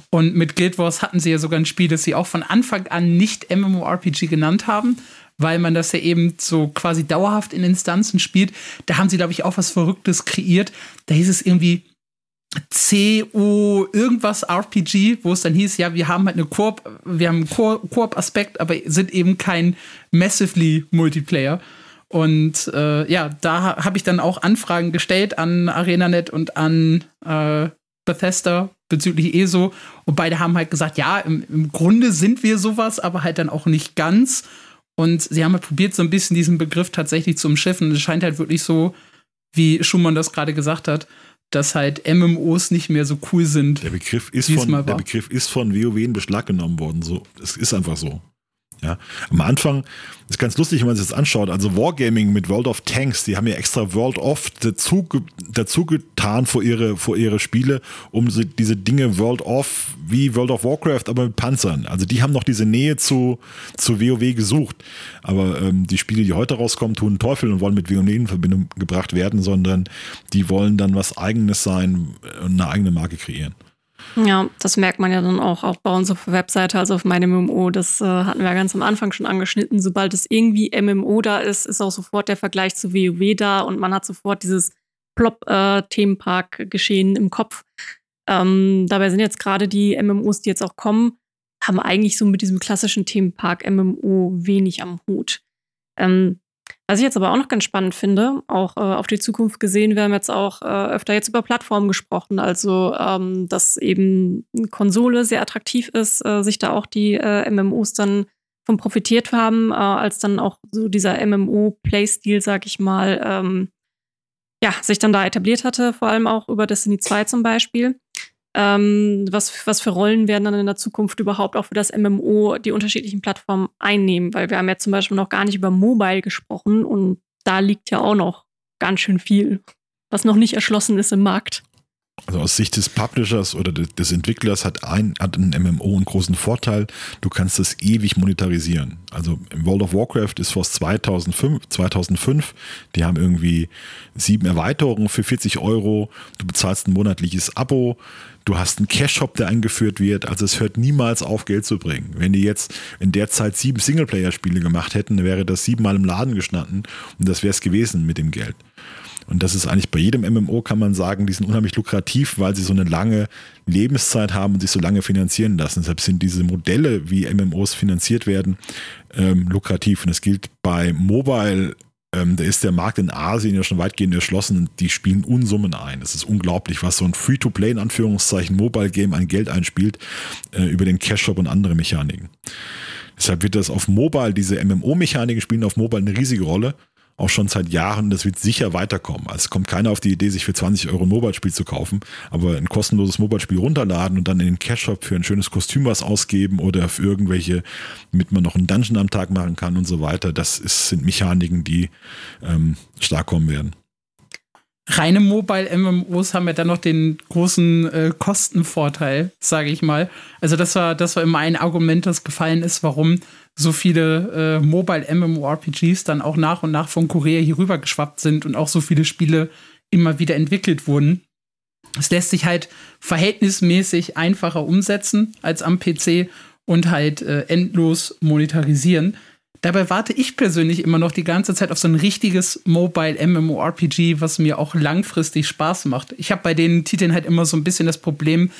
Und mit Guild Wars hatten sie ja sogar ein Spiel, das sie auch von Anfang an nicht MMORPG genannt haben, weil man das ja eben so quasi dauerhaft in Instanzen spielt. Da haben sie, glaube ich, auch was Verrücktes kreiert. Da hieß es irgendwie CO irgendwas RPG, wo es dann hieß, ja, wir haben halt eine Koop, wir haben einen Koop-Aspekt, aber sind eben kein massively Multiplayer. Und äh, ja, da habe ich dann auch Anfragen gestellt an ArenaNet und an äh, Bethesda bezüglich ESO. Und beide haben halt gesagt, ja, im, im Grunde sind wir sowas, aber halt dann auch nicht ganz. Und sie haben halt probiert, so ein bisschen diesen Begriff tatsächlich zu umschiffen. Es scheint halt wirklich so, wie Schumann das gerade gesagt hat, dass halt MMOs nicht mehr so cool sind. Der Begriff ist, von, der Begriff ist von WoW in Beschlag genommen worden. So, es ist einfach so. Ja, am Anfang ist ganz lustig, wenn man sich das anschaut. Also Wargaming mit World of Tanks, die haben ja extra World of dazu, dazu getan vor ihre, vor ihre Spiele, um sie, diese Dinge World of wie World of Warcraft, aber mit Panzern. Also die haben noch diese Nähe zu, zu WoW gesucht. Aber ähm, die Spiele, die heute rauskommen, tun Teufel und wollen mit WoW in Verbindung gebracht werden, sondern die wollen dann was Eigenes sein und eine eigene Marke kreieren. Ja, das merkt man ja dann auch, auch bei der Webseite, also auf meinem MMO. Das äh, hatten wir ganz am Anfang schon angeschnitten. Sobald es irgendwie MMO da ist, ist auch sofort der Vergleich zu WoW da und man hat sofort dieses Plop-Themenpark-Geschehen äh, im Kopf. Ähm, dabei sind jetzt gerade die MMOs, die jetzt auch kommen, haben eigentlich so mit diesem klassischen Themenpark-MMO wenig am Hut. Ähm, was ich jetzt aber auch noch ganz spannend finde, auch äh, auf die Zukunft gesehen, wir haben jetzt auch äh, öfter jetzt über Plattformen gesprochen, also ähm, dass eben Konsole sehr attraktiv ist, äh, sich da auch die äh, MMOs dann von profitiert haben, äh, als dann auch so dieser MMO-Playstil, sag ich mal, ähm, ja, sich dann da etabliert hatte, vor allem auch über Destiny 2 zum Beispiel ähm, was, was für Rollen werden dann in der Zukunft überhaupt auch für das MMO die unterschiedlichen Plattformen einnehmen, weil wir haben ja zum Beispiel noch gar nicht über Mobile gesprochen und da liegt ja auch noch ganz schön viel, was noch nicht erschlossen ist im Markt. Also aus Sicht des Publishers oder des Entwicklers hat ein, hat ein MMO einen großen Vorteil. Du kannst es ewig monetarisieren. Also im World of Warcraft ist vor 2005, 2005, die haben irgendwie sieben Erweiterungen für 40 Euro. Du bezahlst ein monatliches Abo. Du hast einen Cash-Shop, der eingeführt wird. Also es hört niemals auf, Geld zu bringen. Wenn die jetzt in der Zeit sieben Singleplayer-Spiele gemacht hätten, wäre das siebenmal im Laden gestanden und das wäre es gewesen mit dem Geld. Und das ist eigentlich bei jedem MMO, kann man sagen, die sind unheimlich lukrativ, weil sie so eine lange Lebenszeit haben und sich so lange finanzieren lassen. Deshalb sind diese Modelle, wie MMOs finanziert werden, ähm, lukrativ. Und das gilt bei Mobile ähm, da ist der Markt in Asien ja schon weitgehend erschlossen und die spielen Unsummen ein. Es ist unglaublich, was so ein Free-to-Play in Anführungszeichen Mobile Game an Geld einspielt äh, über den Cash Shop und andere Mechaniken. Deshalb wird das auf Mobile, diese MMO-Mechaniken spielen auf Mobile eine riesige Rolle auch schon seit Jahren. Das wird sicher weiterkommen. Also es kommt keiner auf die Idee, sich für 20 Euro ein Mobile-Spiel zu kaufen, aber ein kostenloses Mobile-Spiel runterladen und dann in den Cash-Shop für ein schönes Kostüm was ausgeben oder für irgendwelche, damit man noch einen Dungeon am Tag machen kann und so weiter. Das ist, sind Mechaniken, die ähm, stark kommen werden reine Mobile-MMOs haben ja dann noch den großen äh, Kostenvorteil, sage ich mal. Also das war, das war immer ein Argument, das gefallen ist, warum so viele äh, Mobile-MMORPGs dann auch nach und nach von Korea hier rüber geschwappt sind und auch so viele Spiele immer wieder entwickelt wurden. Es lässt sich halt verhältnismäßig einfacher umsetzen als am PC und halt äh, endlos monetarisieren. Dabei warte ich persönlich immer noch die ganze Zeit auf so ein richtiges Mobile MMORPG, was mir auch langfristig Spaß macht. Ich habe bei den Titeln halt immer so ein bisschen das Problem,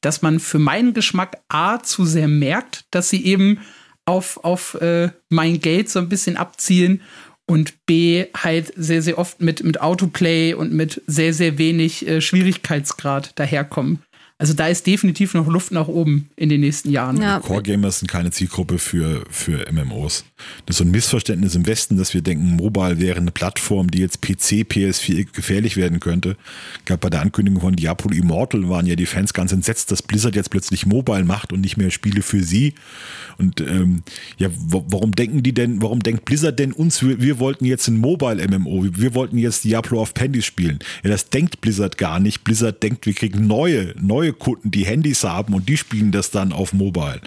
dass man für meinen Geschmack A zu sehr merkt, dass sie eben auf, auf äh, mein Geld so ein bisschen abzielen und B halt sehr, sehr oft mit, mit Autoplay und mit sehr, sehr wenig äh, Schwierigkeitsgrad daherkommen. Also da ist definitiv noch Luft nach oben in den nächsten Jahren. Ja. Core Gamers sind keine Zielgruppe für, für MMOs. Das ist so ein Missverständnis im Westen, dass wir denken, Mobile wäre eine Plattform, die jetzt PC, PS4 gefährlich werden könnte. Gab bei der Ankündigung von Diablo Immortal waren ja die Fans ganz entsetzt, dass Blizzard jetzt plötzlich Mobile macht und nicht mehr Spiele für sie. Und ähm, ja, warum denken die denn, warum denkt Blizzard denn uns, wir, wir wollten jetzt ein Mobile MMO, wir wollten jetzt Diablo of Pandys spielen. Ja, das denkt Blizzard gar nicht. Blizzard denkt, wir kriegen neue, neue neue Kunden, die Handys haben und die spielen das dann auf Mobile.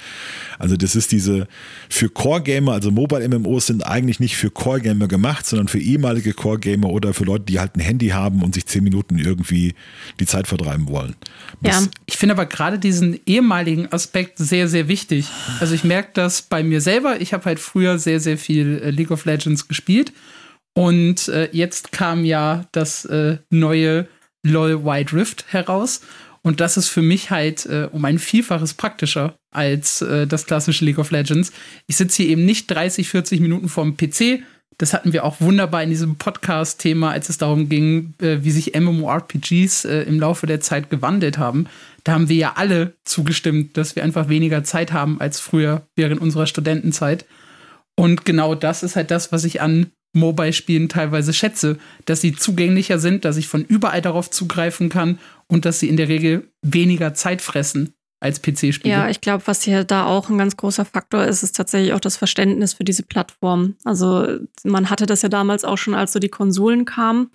Also das ist diese für Core-Gamer, also Mobile-MMOs sind eigentlich nicht für Core-Gamer gemacht, sondern für ehemalige Core-Gamer oder für Leute, die halt ein Handy haben und sich zehn Minuten irgendwie die Zeit vertreiben wollen. Das ja. Ich finde aber gerade diesen ehemaligen Aspekt sehr, sehr wichtig. Also ich merke das bei mir selber. Ich habe halt früher sehr, sehr viel äh, League of Legends gespielt. Und äh, jetzt kam ja das äh, neue LOL Wide Rift heraus. Und das ist für mich halt äh, um ein Vielfaches praktischer als äh, das klassische League of Legends. Ich sitze hier eben nicht 30, 40 Minuten vorm PC. Das hatten wir auch wunderbar in diesem Podcast-Thema, als es darum ging, äh, wie sich MMORPGs äh, im Laufe der Zeit gewandelt haben. Da haben wir ja alle zugestimmt, dass wir einfach weniger Zeit haben als früher während unserer Studentenzeit. Und genau das ist halt das, was ich an Mobile-Spielen teilweise schätze, dass sie zugänglicher sind, dass ich von überall darauf zugreifen kann und dass sie in der Regel weniger Zeit fressen als PC-Spiele. Ja, ich glaube, was hier da auch ein ganz großer Faktor ist, ist tatsächlich auch das Verständnis für diese Plattform. Also man hatte das ja damals auch schon, als so die Konsolen kamen.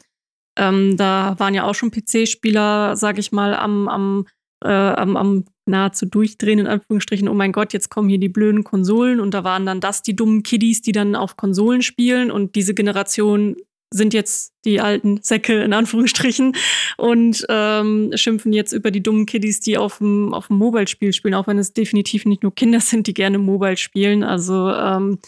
Ähm, da waren ja auch schon PC-Spieler, sage ich mal, am, am, äh, am, am nahezu durchdrehen, in Anführungsstrichen, oh mein Gott, jetzt kommen hier die blöden Konsolen und da waren dann das die dummen Kiddies, die dann auf Konsolen spielen und diese Generation sind jetzt die alten Säcke in Anführungsstrichen und ähm, schimpfen jetzt über die dummen Kiddies, die auf dem, auf dem Mobile-Spiel spielen, auch wenn es definitiv nicht nur Kinder sind, die gerne Mobile spielen. Also ähm,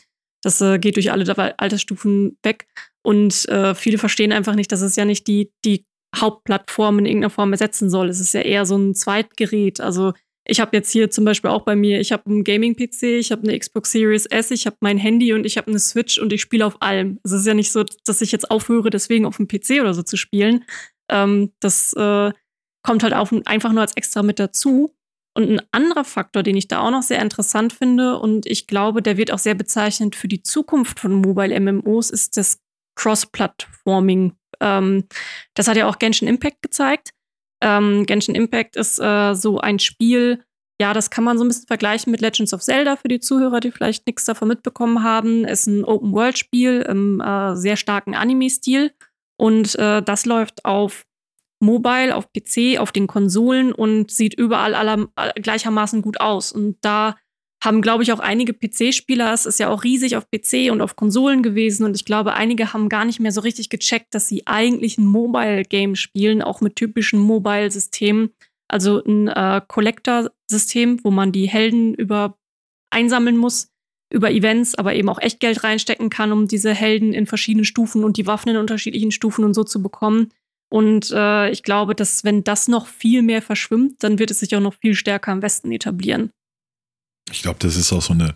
das äh, geht durch alle Altersstufen weg. Und äh, viele verstehen einfach nicht, dass es ja nicht die, die Hauptplattform in irgendeiner Form ersetzen soll. Es ist ja eher so ein Zweitgerät. Also ich habe jetzt hier zum Beispiel auch bei mir, ich habe einen Gaming-PC, ich habe eine Xbox Series S, ich habe mein Handy und ich habe eine Switch und ich spiele auf allem. Es ist ja nicht so, dass ich jetzt aufhöre, deswegen auf dem PC oder so zu spielen. Ähm, das äh, kommt halt auf, einfach nur als extra mit dazu. Und ein anderer Faktor, den ich da auch noch sehr interessant finde und ich glaube, der wird auch sehr bezeichnend für die Zukunft von Mobile MMOs, ist das Cross-Platforming. Ähm, das hat ja auch Genshin Impact gezeigt. Ähm, Genshin Impact ist äh, so ein Spiel, ja, das kann man so ein bisschen vergleichen mit Legends of Zelda für die Zuhörer, die vielleicht nichts davon mitbekommen haben. Ist ein Open-World-Spiel im äh, sehr starken Anime-Stil. Und äh, das läuft auf Mobile, auf PC, auf den Konsolen und sieht überall aller, gleichermaßen gut aus. Und da haben, glaube ich, auch einige PC-Spieler, es ist ja auch riesig auf PC und auf Konsolen gewesen und ich glaube, einige haben gar nicht mehr so richtig gecheckt, dass sie eigentlich ein Mobile-Game spielen, auch mit typischen Mobile-Systemen. Also ein äh, Collector-System, wo man die Helden über einsammeln muss, über Events, aber eben auch Echtgeld reinstecken kann, um diese Helden in verschiedenen Stufen und die Waffen in unterschiedlichen Stufen und so zu bekommen. Und äh, ich glaube, dass wenn das noch viel mehr verschwimmt, dann wird es sich auch noch viel stärker im Westen etablieren. Ich glaube, das ist auch so eine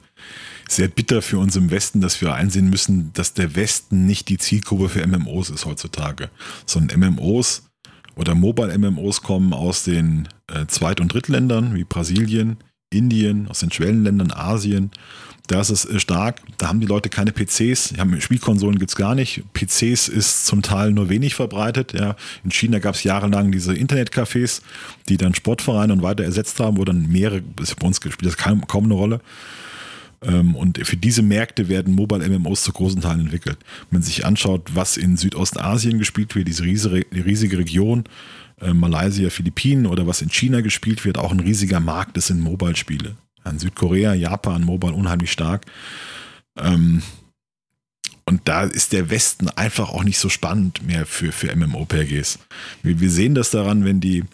sehr bitter für uns im Westen, dass wir einsehen müssen, dass der Westen nicht die Zielgruppe für MMOs ist heutzutage, sondern MMOs oder Mobile-MMOs kommen aus den äh, Zweit- und Drittländern wie Brasilien, Indien, aus den Schwellenländern, Asien. Da ist es äh, stark. Da haben die Leute keine PCs. Haben, Spielkonsolen gibt es gar nicht. PCs ist zum Teil nur wenig verbreitet. Ja. In China gab es jahrelang diese Internetcafés, die dann Sportvereine und weiter ersetzt haben, wo dann mehrere, das bei uns spielt das kaum, kaum eine Rolle. Ähm, und für diese Märkte werden Mobile MMOs zu großen Teilen entwickelt. Wenn man sich anschaut, was in Südostasien gespielt wird, diese riesige, Region, äh, Malaysia, Philippinen oder was in China gespielt wird, auch ein riesiger Markt, das sind Mobile-Spiele. In Südkorea, Japan, Mobile unheimlich stark. Ähm, und da ist der Westen einfach auch nicht so spannend mehr für, für MMOPGs. Wir, wir sehen das daran, wenn die,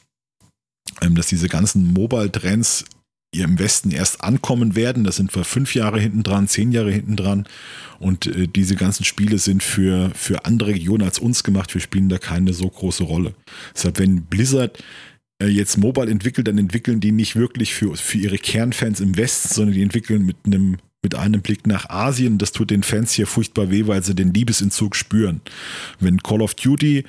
ähm, dass diese ganzen Mobile-Trends im Westen erst ankommen werden. Das sind wir fünf Jahre hinten dran, zehn Jahre hinten dran. Und äh, diese ganzen Spiele sind für, für andere Regionen als uns gemacht. Wir spielen da keine so große Rolle. Deshalb, wenn Blizzard jetzt Mobile entwickelt, dann entwickeln die nicht wirklich für, für ihre Kernfans im Westen, sondern die entwickeln mit einem mit einem Blick nach Asien. Das tut den Fans hier furchtbar weh, weil sie den Liebesentzug spüren. Wenn Call of Duty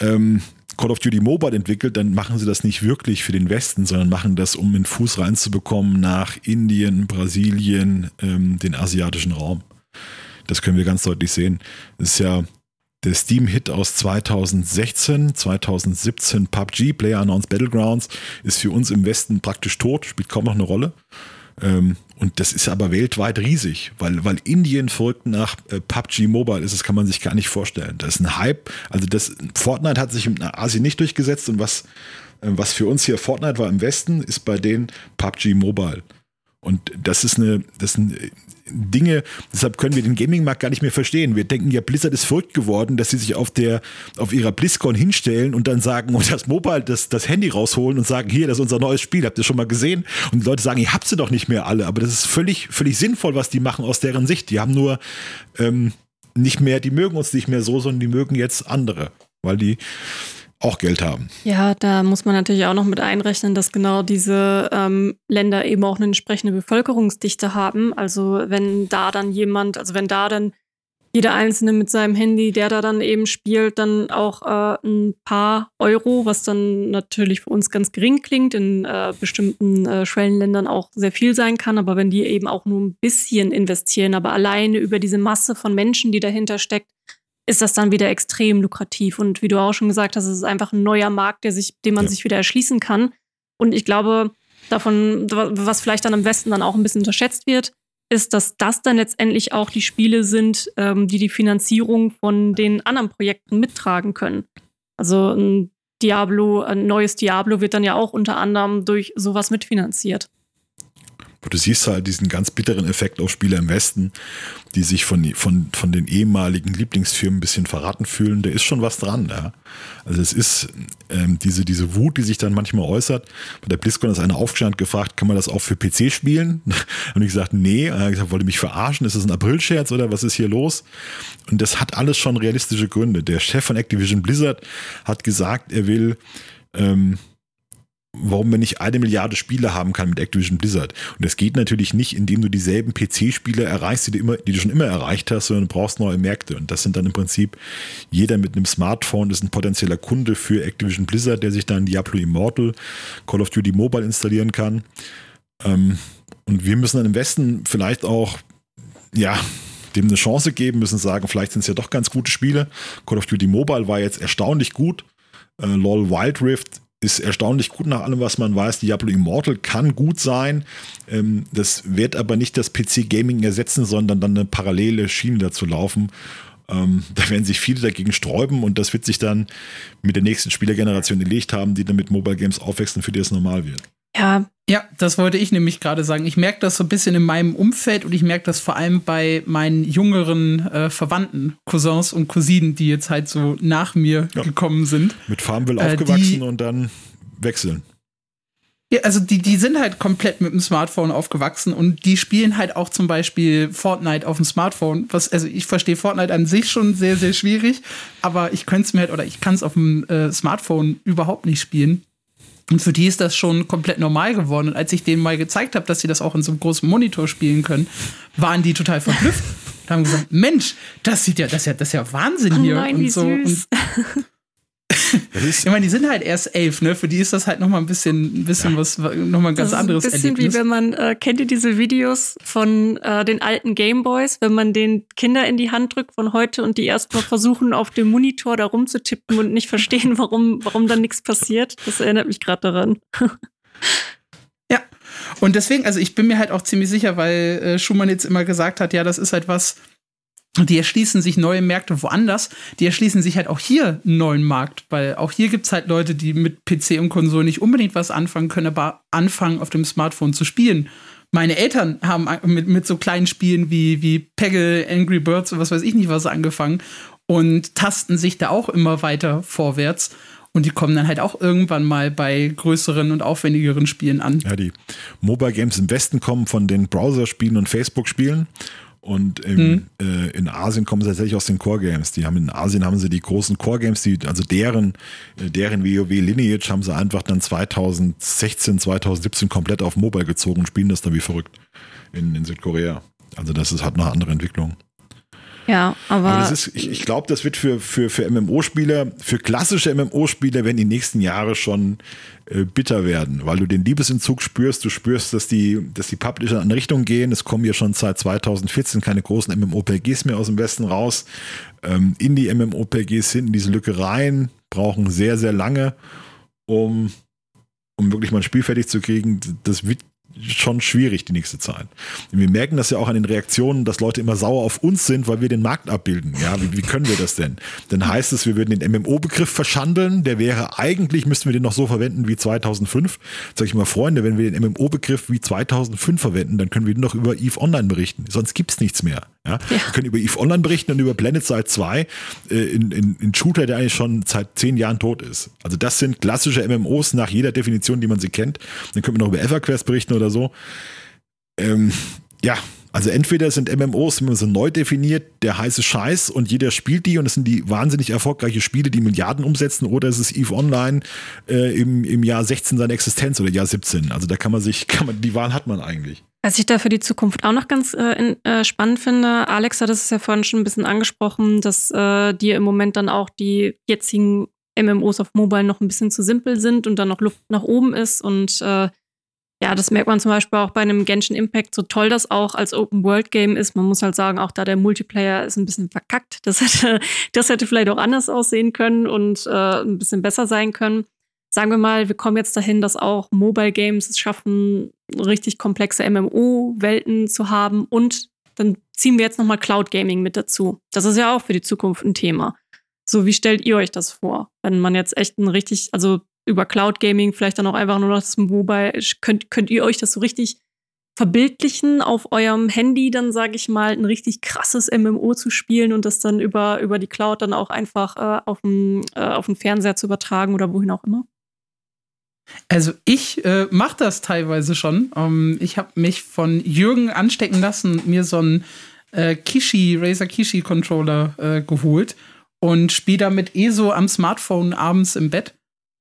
ähm, Call of Duty Mobile entwickelt, dann machen sie das nicht wirklich für den Westen, sondern machen das, um einen Fuß reinzubekommen nach Indien, Brasilien, ähm, den asiatischen Raum. Das können wir ganz deutlich sehen. Das ist ja der Steam-Hit aus 2016, 2017 PUBG, Player Announced Battlegrounds, ist für uns im Westen praktisch tot, spielt kaum noch eine Rolle. Ähm, und das ist aber weltweit riesig, weil, weil Indien folgt nach äh, PUBG Mobile ist, das kann man sich gar nicht vorstellen. Das ist ein Hype. Also das Fortnite hat sich in Asien nicht durchgesetzt und was, äh, was für uns hier Fortnite war im Westen, ist bei denen PUBG Mobile. Und das ist eine, das sind Dinge, deshalb können wir den Gaming-Markt gar nicht mehr verstehen. Wir denken ja, Blizzard ist verrückt geworden, dass sie sich auf der, auf ihrer BlizzCon hinstellen und dann sagen, und das Mobile, das, das Handy rausholen und sagen, hier, das ist unser neues Spiel, habt ihr schon mal gesehen? Und die Leute sagen, ihr habt sie doch nicht mehr alle, aber das ist völlig, völlig sinnvoll, was die machen aus deren Sicht. Die haben nur ähm, nicht mehr, die mögen uns nicht mehr so, sondern die mögen jetzt andere, weil die auch Geld haben. Ja, da muss man natürlich auch noch mit einrechnen, dass genau diese ähm, Länder eben auch eine entsprechende Bevölkerungsdichte haben. Also wenn da dann jemand, also wenn da dann jeder Einzelne mit seinem Handy, der da dann eben spielt, dann auch äh, ein paar Euro, was dann natürlich für uns ganz gering klingt, in äh, bestimmten äh, Schwellenländern auch sehr viel sein kann. Aber wenn die eben auch nur ein bisschen investieren, aber alleine über diese Masse von Menschen, die dahinter steckt, ist das dann wieder extrem lukrativ. Und wie du auch schon gesagt hast, es ist einfach ein neuer Markt, der sich, den man ja. sich wieder erschließen kann. Und ich glaube, davon, was vielleicht dann im Westen dann auch ein bisschen unterschätzt wird, ist, dass das dann letztendlich auch die Spiele sind, ähm, die die Finanzierung von den anderen Projekten mittragen können. Also ein Diablo, ein neues Diablo wird dann ja auch unter anderem durch sowas mitfinanziert. Du siehst halt diesen ganz bitteren Effekt auf Spieler im Westen, die sich von, von, von den ehemaligen Lieblingsfirmen ein bisschen verraten fühlen. Da ist schon was dran. Ja. Also es ist ähm, diese, diese Wut, die sich dann manchmal äußert. Bei der BlizzCon ist einer aufgestanden gefragt, kann man das auch für PC spielen? Und ich gesagt, nee. Und er hat gesagt, wollte mich verarschen? Ist das ein April-Scherz oder was ist hier los? Und das hat alles schon realistische Gründe. Der Chef von Activision Blizzard hat gesagt, er will ähm, warum man nicht eine Milliarde Spiele haben kann mit Activision Blizzard. Und das geht natürlich nicht, indem du dieselben PC-Spiele erreichst, die du, immer, die du schon immer erreicht hast, sondern du brauchst neue Märkte. Und das sind dann im Prinzip, jeder mit einem Smartphone ist ein potenzieller Kunde für Activision Blizzard, der sich dann Diablo Immortal, Call of Duty Mobile installieren kann. Ähm, und wir müssen dann im Westen vielleicht auch, ja, dem eine Chance geben, müssen sagen, vielleicht sind es ja doch ganz gute Spiele. Call of Duty Mobile war jetzt erstaunlich gut. Äh, LOL Wild Rift ist erstaunlich gut nach allem, was man weiß. Diablo Immortal kann gut sein. Ähm, das wird aber nicht das PC-Gaming ersetzen, sondern dann eine parallele Schiene dazu laufen. Ähm, da werden sich viele dagegen sträuben und das wird sich dann mit der nächsten Spielergeneration erlegt haben, die dann mit Mobile Games aufwachsen, für die es normal wird. Ja. Ja, das wollte ich nämlich gerade sagen. Ich merke das so ein bisschen in meinem Umfeld und ich merke das vor allem bei meinen jüngeren äh, Verwandten, Cousins und Cousinen, die jetzt halt so nach mir ja. gekommen sind. Mit Farmville äh, aufgewachsen und dann wechseln. Ja, also die, die sind halt komplett mit dem Smartphone aufgewachsen und die spielen halt auch zum Beispiel Fortnite auf dem Smartphone. Was, also ich verstehe Fortnite an sich schon sehr, sehr schwierig, aber ich könnte es mir halt oder ich kann es auf dem äh, Smartphone überhaupt nicht spielen. Und für die ist das schon komplett normal geworden. Und als ich denen mal gezeigt habe, dass sie das auch in so einem großen Monitor spielen können, waren die total verblüfft. und haben gesagt, Mensch, das sieht ja, das ist ja, das ist ja Wahnsinn oh hier. Nein, und so. Und ich meine, die sind halt erst elf, ne? Für die ist das halt noch mal ein bisschen, ein bisschen ja. was, noch mal ein ganz anderes Das ist ein bisschen Erlebnis. wie wenn man, äh, kennt ihr diese Videos von äh, den alten Gameboys, wenn man den Kinder in die Hand drückt von heute und die erstmal versuchen, auf dem Monitor da rumzutippen und nicht verstehen, warum, warum dann nichts passiert? Das erinnert mich gerade daran. ja. Und deswegen, also ich bin mir halt auch ziemlich sicher, weil äh, Schumann jetzt immer gesagt hat, ja, das ist halt was, die erschließen sich neue Märkte woanders, die erschließen sich halt auch hier einen neuen Markt, weil auch hier gibt es halt Leute, die mit PC und Konsole nicht unbedingt was anfangen können, aber anfangen auf dem Smartphone zu spielen. Meine Eltern haben mit, mit so kleinen Spielen wie, wie Peggle, Angry Birds und was weiß ich nicht was angefangen und tasten sich da auch immer weiter vorwärts. Und die kommen dann halt auch irgendwann mal bei größeren und aufwendigeren Spielen an. Ja, die Mobile Games im Westen kommen von den Browser-Spielen und Facebook-Spielen. Und im, mhm. äh, in Asien kommen sie tatsächlich aus den Core Games. Die haben in Asien haben sie die großen Core Games, die, also deren, äh, deren WoW Lineage haben sie einfach dann 2016, 2017 komplett auf Mobile gezogen und spielen das dann wie verrückt in, in Südkorea. Also das ist halt eine andere Entwicklung. Ja, aber. aber ist, ich, ich glaube, das wird für, für, für MMO-Spieler, für klassische MMO-Spieler, werden die nächsten Jahre schon äh, bitter werden, weil du den Liebesentzug spürst, du spürst, dass die, dass die Publisher in Richtung gehen. Es kommen ja schon seit 2014 keine großen MMOPGs mehr aus dem Westen raus. Ähm, in die MMOPGs hinten diese Lücke rein, brauchen sehr, sehr lange, um, um wirklich mal ein Spiel fertig zu kriegen. Das wird schon schwierig die nächste Zeit. wir merken das ja auch an den Reaktionen, dass Leute immer sauer auf uns sind, weil wir den Markt abbilden. Ja, wie, wie können wir das denn? Dann heißt es, wir würden den MMO-Begriff verschandeln. Der wäre eigentlich, müssten wir den noch so verwenden wie 2005. Sag ich mal, Freunde, wenn wir den MMO-Begriff wie 2005 verwenden, dann können wir nur noch über EVE Online berichten. Sonst gibt es nichts mehr. Ja? ja? Wir können über EVE Online berichten und über Planet Side 2 äh, in, in, in Shooter, der eigentlich schon seit zehn Jahren tot ist. Also das sind klassische MMOs nach jeder Definition, die man sie kennt. Dann können wir noch über EverQuest berichten oder so. Ähm, ja, also entweder sind MMOs, wenn man sie neu definiert, der heiße Scheiß und jeder spielt die und es sind die wahnsinnig erfolgreiche Spiele, die Milliarden umsetzen, oder es ist EVE Online äh, im, im Jahr 16 seiner Existenz oder Jahr 17. Also da kann man sich, kann man, die Wahl hat man eigentlich. Was ich da für die Zukunft auch noch ganz äh, in, äh, spannend finde, Alex hat es ja vorhin schon ein bisschen angesprochen, dass äh, dir im Moment dann auch die jetzigen MMOs auf Mobile noch ein bisschen zu simpel sind und dann noch Luft nach oben ist und äh, ja, das merkt man zum Beispiel auch bei einem Genshin Impact, so toll das auch als Open-World-Game ist. Man muss halt sagen, auch da der Multiplayer ist ein bisschen verkackt. Das hätte, das hätte vielleicht auch anders aussehen können und äh, ein bisschen besser sein können. Sagen wir mal, wir kommen jetzt dahin, dass auch Mobile Games es schaffen, richtig komplexe MMO-Welten zu haben und dann ziehen wir jetzt nochmal Cloud Gaming mit dazu. Das ist ja auch für die Zukunft ein Thema. So, wie stellt ihr euch das vor? Wenn man jetzt echt ein richtig, also über Cloud Gaming, vielleicht dann auch einfach nur noch das Mobile. Könnt, könnt ihr euch das so richtig verbildlichen, auf eurem Handy dann, sage ich mal, ein richtig krasses MMO zu spielen und das dann über, über die Cloud dann auch einfach äh, auf, den, äh, auf den Fernseher zu übertragen oder wohin auch immer? Also ich äh, mache das teilweise schon. Ähm, ich habe mich von Jürgen anstecken lassen mir so einen äh, Kishi, Razer Kishi Controller äh, geholt und spiele damit eh so am Smartphone abends im Bett.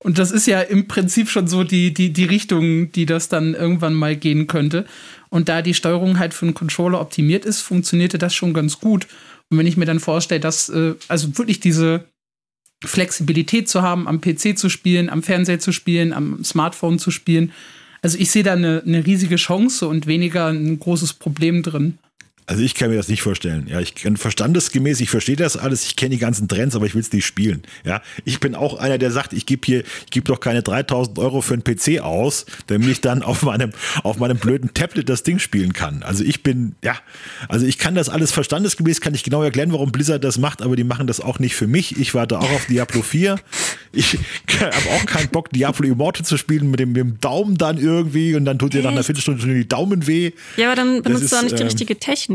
Und das ist ja im Prinzip schon so die, die, die Richtung, die das dann irgendwann mal gehen könnte. Und da die Steuerung halt für einen Controller optimiert ist, funktionierte das schon ganz gut. Und wenn ich mir dann vorstelle, dass äh, also wirklich diese Flexibilität zu haben, am PC zu spielen, am Fernseher zu spielen, am Smartphone zu spielen, also ich sehe da eine, eine riesige Chance und weniger ein großes Problem drin. Also ich kann mir das nicht vorstellen. Ja, ich kann verstandesgemäß, ich verstehe das alles, ich kenne die ganzen Trends, aber ich will es nicht spielen. Ja, ich bin auch einer, der sagt, ich gebe hier, ich gebe doch keine 3000 Euro für einen PC aus, damit ich dann auf meinem, auf meinem blöden Tablet das Ding spielen kann. Also ich bin, ja, also ich kann das alles verstandesgemäß, kann ich genau erklären, warum Blizzard das macht, aber die machen das auch nicht für mich. Ich warte auch auf Diablo 4. Ich habe auch keinen Bock, Diablo Immortal zu spielen mit dem, mit dem Daumen dann irgendwie und dann tut dir nach einer Viertelstunde die Daumen weh. Ja, aber dann benutzt du auch nicht ähm, die richtige Technik.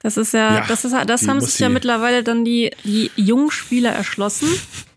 Das ist ja, ja das ist das haben sich ja mittlerweile dann die, die jungen Spieler erschlossen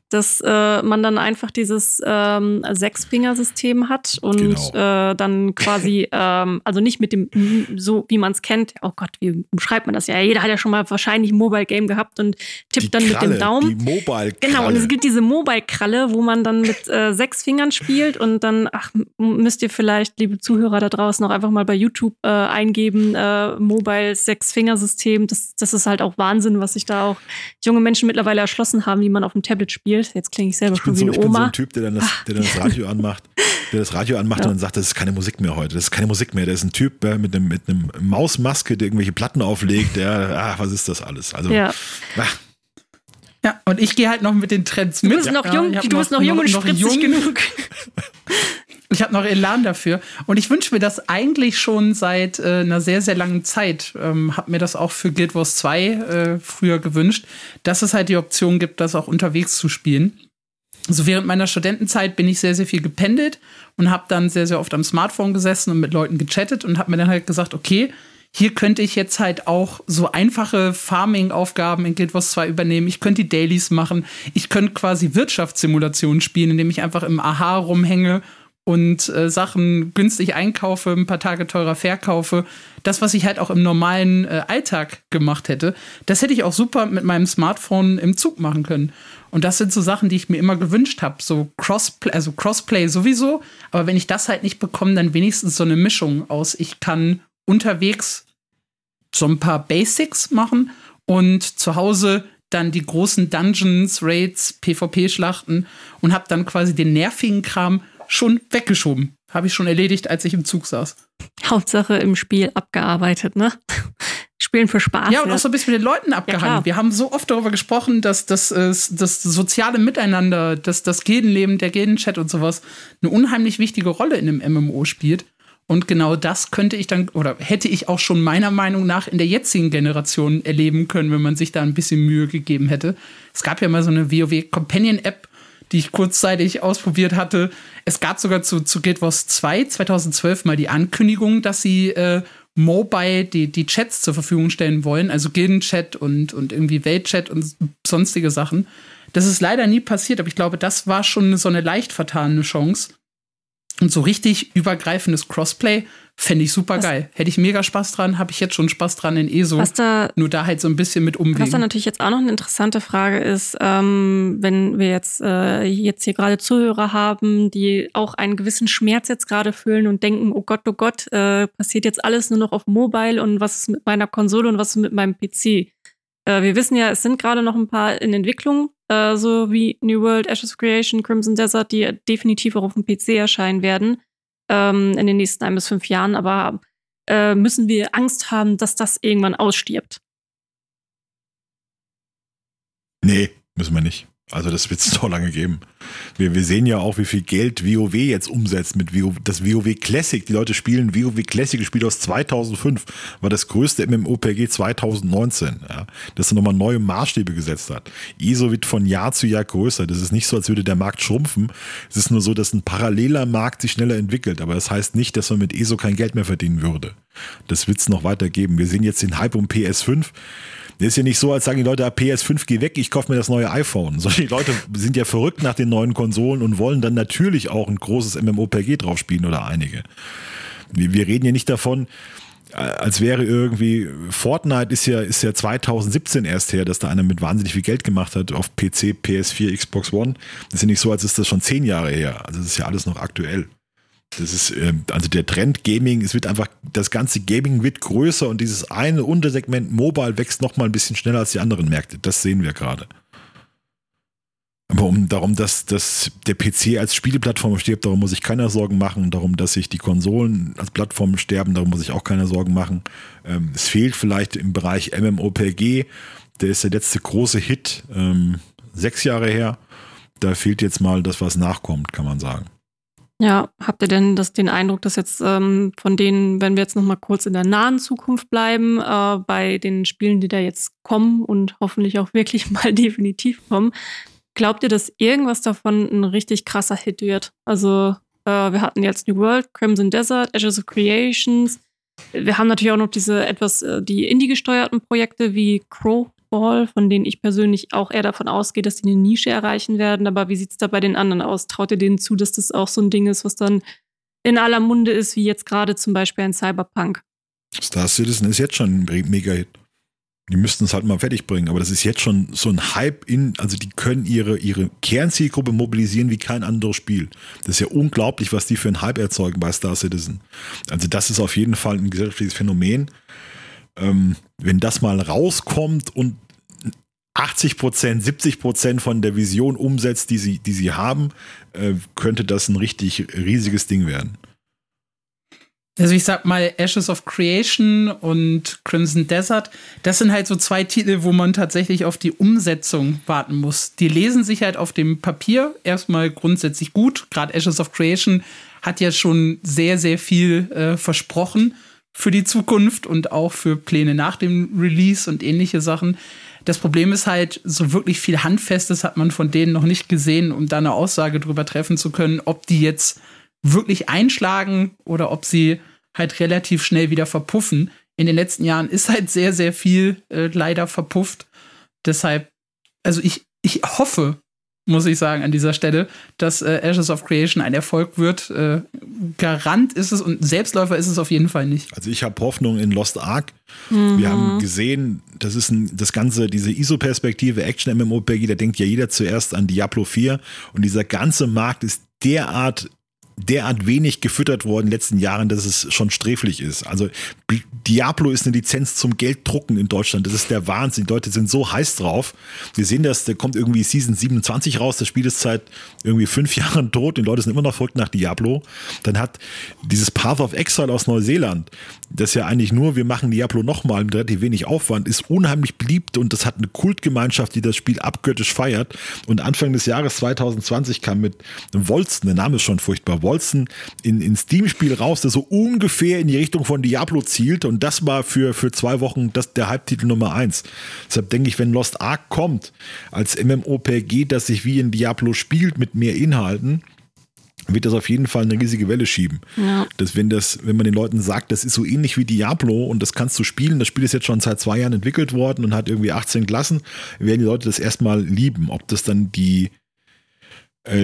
dass äh, man dann einfach dieses ähm, Sechsfingersystem hat und genau. äh, dann quasi, ähm, also nicht mit dem, so wie man es kennt, oh Gott, wie umschreibt man das ja? Jeder hat ja schon mal wahrscheinlich ein Mobile-Game gehabt und tippt die dann Kralle, mit dem Daumen. Die Mobile-Kralle. Genau, und es gibt diese Mobile-Kralle, wo man dann mit äh, sechs Fingern spielt und dann, ach, müsst ihr vielleicht, liebe Zuhörer da draußen, auch einfach mal bei YouTube äh, eingeben, äh, Mobile Sechs-Fingersystem. Das, das ist halt auch Wahnsinn, was sich da auch junge Menschen mittlerweile erschlossen haben, wie man auf dem Tablet spielt spielt. Jetzt klinge ich selber ich schon wie eine so, Oma. Ich bin so ein Typ, der dann das, der dann das Radio anmacht, der das Radio anmacht ja. und dann sagt, das ist keine Musik mehr heute. Das ist keine Musik mehr. Der ist ein Typ äh, mit einem, mit einem Mausmaske, der irgendwelche Platten auflegt. Der, ach, was ist das alles? Also, ja. Ach. Ja, und ich gehe halt noch mit den Trends mit. Du bist noch jung, ja, du bist noch, noch jung und noch spritzig jung. genug. Ich habe noch Elan dafür. Und ich wünsche mir das eigentlich schon seit äh, einer sehr, sehr langen Zeit. Ähm, habe mir das auch für Guild Wars 2 äh, früher gewünscht, dass es halt die Option gibt, das auch unterwegs zu spielen. Also während meiner Studentenzeit bin ich sehr, sehr viel gependelt und habe dann sehr, sehr oft am Smartphone gesessen und mit Leuten gechattet und habe mir dann halt gesagt, okay, hier könnte ich jetzt halt auch so einfache Farming-Aufgaben in Guild Wars 2 übernehmen. Ich könnte die Dailies machen. Ich könnte quasi Wirtschaftssimulationen spielen, indem ich einfach im Aha rumhänge und äh, Sachen günstig einkaufe, ein paar Tage teurer verkaufe. Das, was ich halt auch im normalen äh, Alltag gemacht hätte, das hätte ich auch super mit meinem Smartphone im Zug machen können. Und das sind so Sachen, die ich mir immer gewünscht habe. So Crossplay, also Crossplay sowieso. Aber wenn ich das halt nicht bekomme, dann wenigstens so eine Mischung aus. Ich kann unterwegs so ein paar Basics machen und zu Hause dann die großen Dungeons, Raids, PvP-Schlachten und habe dann quasi den nervigen Kram schon weggeschoben. Habe ich schon erledigt, als ich im Zug saß. Hauptsache im Spiel abgearbeitet, ne? Spielen für Spaß. Ja, und auch so ein bisschen mit den Leuten abgehangen. Ja, Wir haben so oft darüber gesprochen, dass das, das soziale Miteinander, dass das Gildenleben, der Gildenchat und sowas eine unheimlich wichtige Rolle in einem MMO spielt. Und genau das könnte ich dann, oder hätte ich auch schon meiner Meinung nach in der jetzigen Generation erleben können, wenn man sich da ein bisschen Mühe gegeben hätte. Es gab ja mal so eine WoW Companion App, die ich kurzzeitig ausprobiert hatte. Es gab sogar zu, zu Guild Wars 2 2012 mal die Ankündigung, dass sie äh, Mobile die, die Chats zur Verfügung stellen wollen, also Gilden-Chat und, und irgendwie Welt-Chat und sonstige Sachen. Das ist leider nie passiert, aber ich glaube, das war schon so eine leicht vertane Chance. Und so richtig übergreifendes Crossplay fände ich super geil. Hätte ich mega Spaß dran, habe ich jetzt schon Spaß dran in ESO. Was da, nur da halt so ein bisschen mit umgehen. Was da natürlich jetzt auch noch eine interessante Frage ist, ähm, wenn wir jetzt, äh, jetzt hier gerade Zuhörer haben, die auch einen gewissen Schmerz jetzt gerade fühlen und denken, oh Gott, oh Gott, äh, passiert jetzt alles nur noch auf Mobile und was ist mit meiner Konsole und was ist mit meinem PC? Äh, wir wissen ja, es sind gerade noch ein paar in Entwicklung, äh, so wie New World, Ashes of Creation, Crimson Desert, die definitiv auch auf dem PC erscheinen werden ähm, in den nächsten ein bis fünf Jahren. Aber äh, müssen wir Angst haben, dass das irgendwann ausstirbt? Nee, müssen wir nicht. Also das wird es so lange geben. Wir, wir sehen ja auch, wie viel Geld WoW jetzt umsetzt mit WoW, das WoW Classic. Die Leute spielen WoW Classic, gespielt aus 2005, war das größte MMOPG 2019. Ja, das nochmal neue Maßstäbe gesetzt hat. ISO wird von Jahr zu Jahr größer. Das ist nicht so, als würde der Markt schrumpfen. Es ist nur so, dass ein paralleler Markt sich schneller entwickelt. Aber das heißt nicht, dass man mit ISO kein Geld mehr verdienen würde. Das wird es noch weitergeben. Wir sehen jetzt den Hype um PS5 ist ja nicht so, als sagen die Leute, PS5 geh weg, ich kaufe mir das neue iPhone. Die Leute sind ja verrückt nach den neuen Konsolen und wollen dann natürlich auch ein großes MMOPG drauf spielen oder einige. Wir reden ja nicht davon, äh, als wäre irgendwie Fortnite ist ja ist ja 2017 erst her, dass da einer mit wahnsinnig viel Geld gemacht hat auf PC, PS4, Xbox One. Das ist ja nicht so, als ist das schon zehn Jahre her. Also das ist ja alles noch aktuell. Das ist, ähm, also der Trend Gaming, es wird einfach, das ganze Gaming wird größer und dieses eine Untersegment Mobile wächst noch mal ein bisschen schneller als die anderen Märkte. Das sehen wir gerade. Aber um darum, dass, dass der PC als Spieleplattform stirbt, darum muss ich keiner Sorgen machen. Darum, dass sich die Konsolen als Plattform sterben, darum muss ich auch keine Sorgen machen. Ähm, es fehlt vielleicht im Bereich MMOPG. Der ist der letzte große Hit, ähm, sechs Jahre her. Da fehlt jetzt mal das, was nachkommt, kann man sagen. Ja, habt ihr denn das, den Eindruck, dass jetzt ähm, von denen, wenn wir jetzt noch mal kurz in der nahen Zukunft bleiben, äh, bei den Spielen, die da jetzt kommen und hoffentlich auch wirklich mal definitiv kommen, glaubt ihr, dass irgendwas davon ein richtig krasser Hit wird? Also äh, wir hatten jetzt New World, Crimson Desert, Ashes of Creations. Wir haben natürlich auch noch diese etwas äh, die Indie gesteuerten Projekte wie Crow Ball, von denen ich persönlich auch eher davon ausgehe, dass die eine Nische erreichen werden. Aber wie sieht es da bei den anderen aus? Traut ihr denen zu, dass das auch so ein Ding ist, was dann in aller Munde ist, wie jetzt gerade zum Beispiel ein Cyberpunk? Star Citizen ist jetzt schon ein Mega-Hit. Die müssten es halt mal fertig bringen, aber das ist jetzt schon so ein Hype in, also die können ihre, ihre Kernzielgruppe mobilisieren wie kein anderes Spiel. Das ist ja unglaublich, was die für einen Hype erzeugen bei Star Citizen. Also das ist auf jeden Fall ein gesellschaftliches Phänomen ähm, wenn das mal rauskommt und 80 Prozent, 70 Prozent von der Vision umsetzt, die sie, die sie haben, äh, könnte das ein richtig riesiges Ding werden. Also ich sag mal, Ashes of Creation und Crimson Desert, das sind halt so zwei Titel, wo man tatsächlich auf die Umsetzung warten muss. Die lesen sich halt auf dem Papier erstmal grundsätzlich gut. Gerade Ashes of Creation hat ja schon sehr, sehr viel äh, versprochen für die Zukunft und auch für Pläne nach dem Release und ähnliche Sachen. Das Problem ist halt, so wirklich viel Handfestes hat man von denen noch nicht gesehen, um da eine Aussage drüber treffen zu können, ob die jetzt wirklich einschlagen oder ob sie halt relativ schnell wieder verpuffen. In den letzten Jahren ist halt sehr, sehr viel äh, leider verpufft. Deshalb, also ich, ich hoffe, muss ich sagen, an dieser Stelle, dass äh, Ashes of Creation ein Erfolg wird. Äh, Garant ist es und Selbstläufer ist es auf jeden Fall nicht. Also ich habe Hoffnung in Lost Ark. Mhm. Wir haben gesehen, das ist ein, das ganze, diese ISO-Perspektive, Action-MMOPG, da denkt ja jeder zuerst an Diablo 4 und dieser ganze Markt ist derart derart wenig gefüttert worden in den letzten Jahren, dass es schon sträflich ist. Also Diablo ist eine Lizenz zum Gelddrucken in Deutschland. Das ist der Wahnsinn. Die Leute sind so heiß drauf. Wir sehen das, da kommt irgendwie Season 27 raus. Das Spiel ist seit irgendwie fünf Jahren tot. Die Leute sind immer noch verrückt nach Diablo. Dann hat dieses Path of Exile aus Neuseeland, das ja eigentlich nur, wir machen Diablo nochmal mit relativ wenig Aufwand, ist unheimlich beliebt und das hat eine Kultgemeinschaft, die das Spiel abgöttisch feiert. Und Anfang des Jahres 2020 kam mit einem Wolsten, der Name ist schon furchtbar, Wolzen in, in Steam-Spiel raus, das so ungefähr in die Richtung von Diablo zielt. Und das war für, für zwei Wochen das, der Halbtitel Nummer eins. Deshalb denke ich, wenn Lost Ark kommt, als MMOPG, das sich wie in Diablo spielt mit mehr Inhalten, wird das auf jeden Fall eine riesige Welle schieben. Ja. Dass wenn das, wenn man den Leuten sagt, das ist so ähnlich wie Diablo und das kannst du spielen, das Spiel ist jetzt schon seit zwei Jahren entwickelt worden und hat irgendwie 18 Klassen, werden die Leute das erstmal lieben. Ob das dann die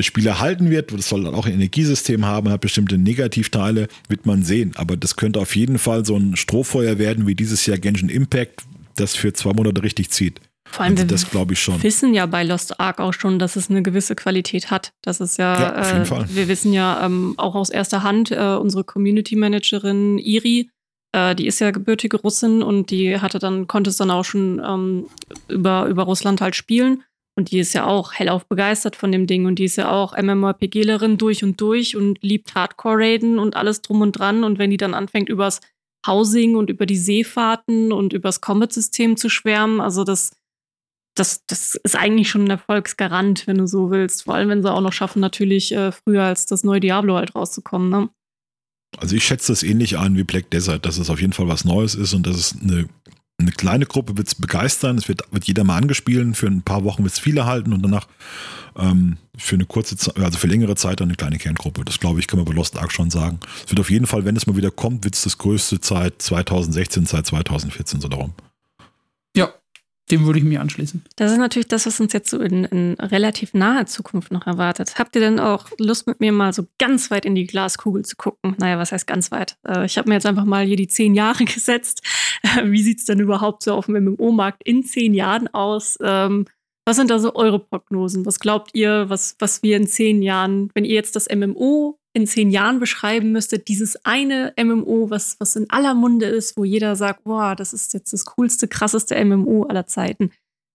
Spieler halten wird. Das soll dann auch ein Energiesystem haben, hat bestimmte Negativteile, wird man sehen. Aber das könnte auf jeden Fall so ein Strohfeuer werden wie dieses Jahr Genshin Impact, das für zwei Monate richtig zieht. Vor allem, also das glaube ich schon. Wir wissen ja bei Lost Ark auch schon, dass es eine gewisse Qualität hat. Das ist ja, ja auf jeden äh, Fall. wir wissen ja ähm, auch aus erster Hand, äh, unsere Community Managerin Iri, äh, die ist ja gebürtige Russin und die hatte dann, konnte es dann auch schon ähm, über, über Russland halt spielen. Und die ist ja auch hellauf begeistert von dem Ding und die ist ja auch MMORPGlerin durch und durch und liebt Hardcore-Raiden und alles drum und dran. Und wenn die dann anfängt, übers Housing und über die Seefahrten und übers Combat-System zu schwärmen, also das, das, das ist eigentlich schon ein Erfolgsgarant, wenn du so willst. Vor allem, wenn sie auch noch schaffen, natürlich äh, früher als das neue Diablo halt rauszukommen. Ne? Also ich schätze das ähnlich an wie Black Desert, dass es auf jeden Fall was Neues ist und dass es eine eine kleine Gruppe wird es begeistern, es wird, wird jeder mal angespielt, für ein paar Wochen wird es viele halten und danach ähm, für eine kurze Zeit, also für längere Zeit eine kleine Kerngruppe. Das glaube ich, kann man bei Lost Ark schon sagen. Es wird auf jeden Fall, wenn es mal wieder kommt, wird es das größte Zeit 2016, seit 2014 so darum. Dem würde ich mir anschließen. Das ist natürlich das, was uns jetzt so in, in, relativ naher Zukunft noch erwartet. Habt ihr denn auch Lust, mit mir mal so ganz weit in die Glaskugel zu gucken? Naja, was heißt ganz weit? Äh, ich habe mir jetzt einfach mal hier die zehn Jahre gesetzt. Äh, wie sieht es denn überhaupt so auf dem MMO-Markt in zehn Jahren aus? Ähm, was sind da so eure Prognosen? Was glaubt ihr, was, was wir in zehn Jahren, wenn ihr jetzt das MMO in zehn Jahren beschreiben müsstet, dieses eine MMO, was, was in aller Munde ist, wo jeder sagt, boah, das ist jetzt das coolste, krasseste MMO aller Zeiten.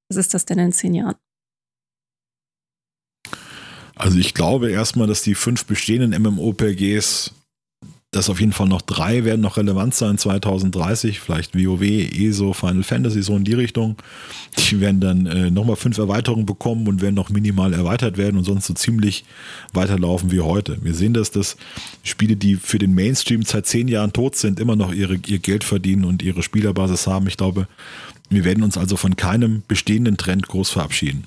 Was ist das denn in zehn Jahren? Also ich glaube erstmal, dass die fünf bestehenden MMOPGs dass auf jeden Fall noch drei werden noch relevant sein 2030, vielleicht WoW, ESO, Final Fantasy, so in die Richtung. Die werden dann äh, nochmal fünf Erweiterungen bekommen und werden noch minimal erweitert werden und sonst so ziemlich weiterlaufen wie heute. Wir sehen, dass das Spiele, die für den Mainstream seit zehn Jahren tot sind, immer noch ihre, ihr Geld verdienen und ihre Spielerbasis haben. Ich glaube, wir werden uns also von keinem bestehenden Trend groß verabschieden.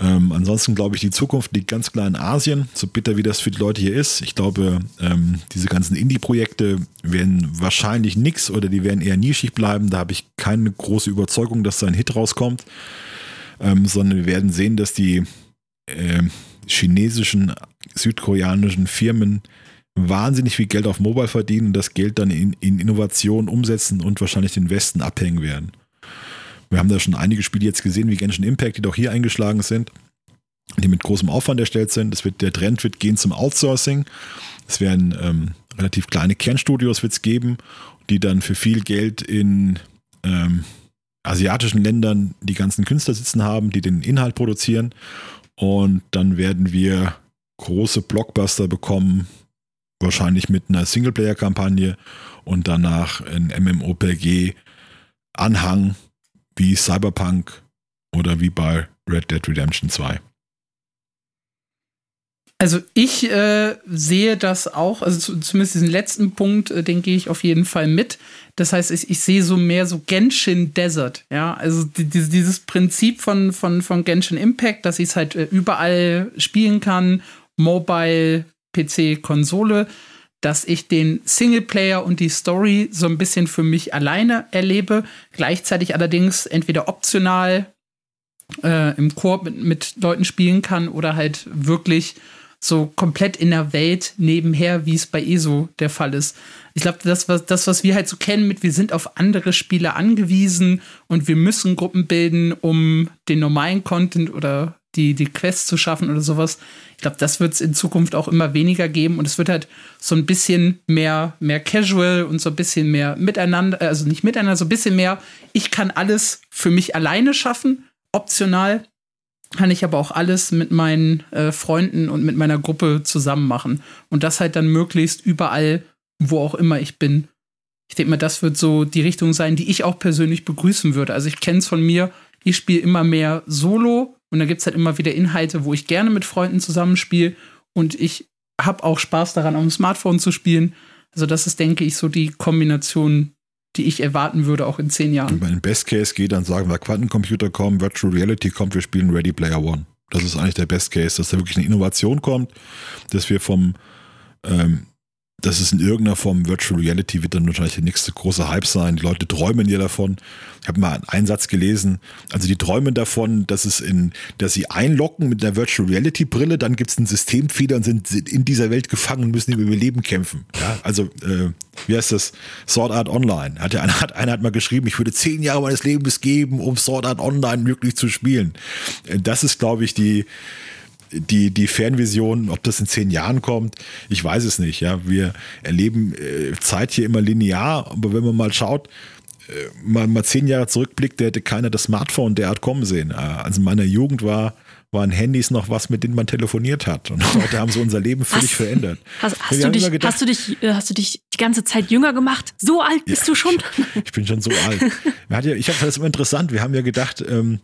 Ähm, ansonsten glaube ich, die Zukunft liegt ganz klar in Asien, so bitter wie das für die Leute hier ist. Ich glaube, ähm, diese ganzen Indie-Projekte werden wahrscheinlich nichts oder die werden eher nischig bleiben. Da habe ich keine große Überzeugung, dass da ein Hit rauskommt, ähm, sondern wir werden sehen, dass die äh, chinesischen, südkoreanischen Firmen wahnsinnig viel Geld auf Mobile verdienen und das Geld dann in, in Innovation umsetzen und wahrscheinlich den Westen abhängen werden. Wir haben da schon einige Spiele jetzt gesehen, wie Genshin Impact, die doch hier eingeschlagen sind, die mit großem Aufwand erstellt sind. Das wird, der Trend wird gehen zum Outsourcing. Es werden ähm, relativ kleine Kernstudios wird's geben, die dann für viel Geld in ähm, asiatischen Ländern die ganzen Künstler sitzen haben, die den Inhalt produzieren. Und dann werden wir große Blockbuster bekommen, wahrscheinlich mit einer Singleplayer-Kampagne und danach ein MMOPG-Anhang, wie Cyberpunk oder wie bei Red Dead Redemption 2. Also ich äh, sehe das auch, also zu, zumindest diesen letzten Punkt, äh, den gehe ich auf jeden Fall mit. Das heißt, ich, ich sehe so mehr so Genshin Desert, ja, also die, die, dieses Prinzip von, von, von Genshin Impact, dass ich es halt äh, überall spielen kann, Mobile, PC, Konsole, dass ich den Singleplayer und die Story so ein bisschen für mich alleine erlebe, gleichzeitig allerdings entweder optional äh, im Koop mit, mit Leuten spielen kann oder halt wirklich so komplett in der Welt nebenher, wie es bei ESO der Fall ist. Ich glaube, das was, das, was wir halt so kennen mit, wir sind auf andere Spiele angewiesen und wir müssen Gruppen bilden, um den normalen Content oder die, die Quests zu schaffen oder sowas. Ich glaube, das wird es in Zukunft auch immer weniger geben und es wird halt so ein bisschen mehr, mehr casual und so ein bisschen mehr miteinander, äh, also nicht miteinander, so ein bisschen mehr, ich kann alles für mich alleine schaffen, optional kann ich aber auch alles mit meinen äh, Freunden und mit meiner Gruppe zusammen machen. Und das halt dann möglichst überall, wo auch immer ich bin. Ich denke mal, das wird so die Richtung sein, die ich auch persönlich begrüßen würde. Also ich kenne es von mir, ich spiele immer mehr Solo und da gibt es halt immer wieder Inhalte, wo ich gerne mit Freunden zusammenspiele und ich habe auch Spaß daran, auf dem Smartphone zu spielen. Also das ist, denke ich, so die Kombination, die ich erwarten würde, auch in zehn Jahren. Wenn man in Best Case geht, dann sagen wir Quantencomputer kommen, Virtual Reality kommt, wir spielen Ready Player One. Das ist eigentlich der Best Case, dass da wirklich eine Innovation kommt, dass wir vom ähm, das ist in irgendeiner Form Virtual Reality wird dann wahrscheinlich der nächste große Hype sein. Die Leute träumen ja davon. Ich habe mal einen Satz gelesen. Also die träumen davon, dass es in, dass sie einlocken mit einer Virtual Reality Brille, dann gibt es einen Systemfehler und sind in dieser Welt gefangen und müssen über ihr Leben kämpfen. Ja, also äh, wie heißt das? Sword Art Online. Hat ja einer hat, einer hat mal geschrieben, ich würde zehn Jahre meines Lebens geben, um Sword Art Online wirklich zu spielen. Äh, das ist, glaube ich, die die, die Fernvision, ob das in zehn Jahren kommt, ich weiß es nicht. Ja, wir erleben äh, Zeit hier immer linear, aber wenn man mal schaut, äh, mal, mal zehn Jahre zurückblickt, der hätte keiner das Smartphone derart kommen sehen. Äh, also in meiner Jugend war waren Handys noch was, mit denen man telefoniert hat. Und heute haben sie unser Leben völlig hast, verändert. Hast, hast, du dich, gedacht, hast, du dich, äh, hast du dich die ganze Zeit jünger gemacht? So alt bist ja, du schon? Ich, ich, bin schon so alt. Ja, ich habe das immer interessant. Wir haben ja gedacht, ähm,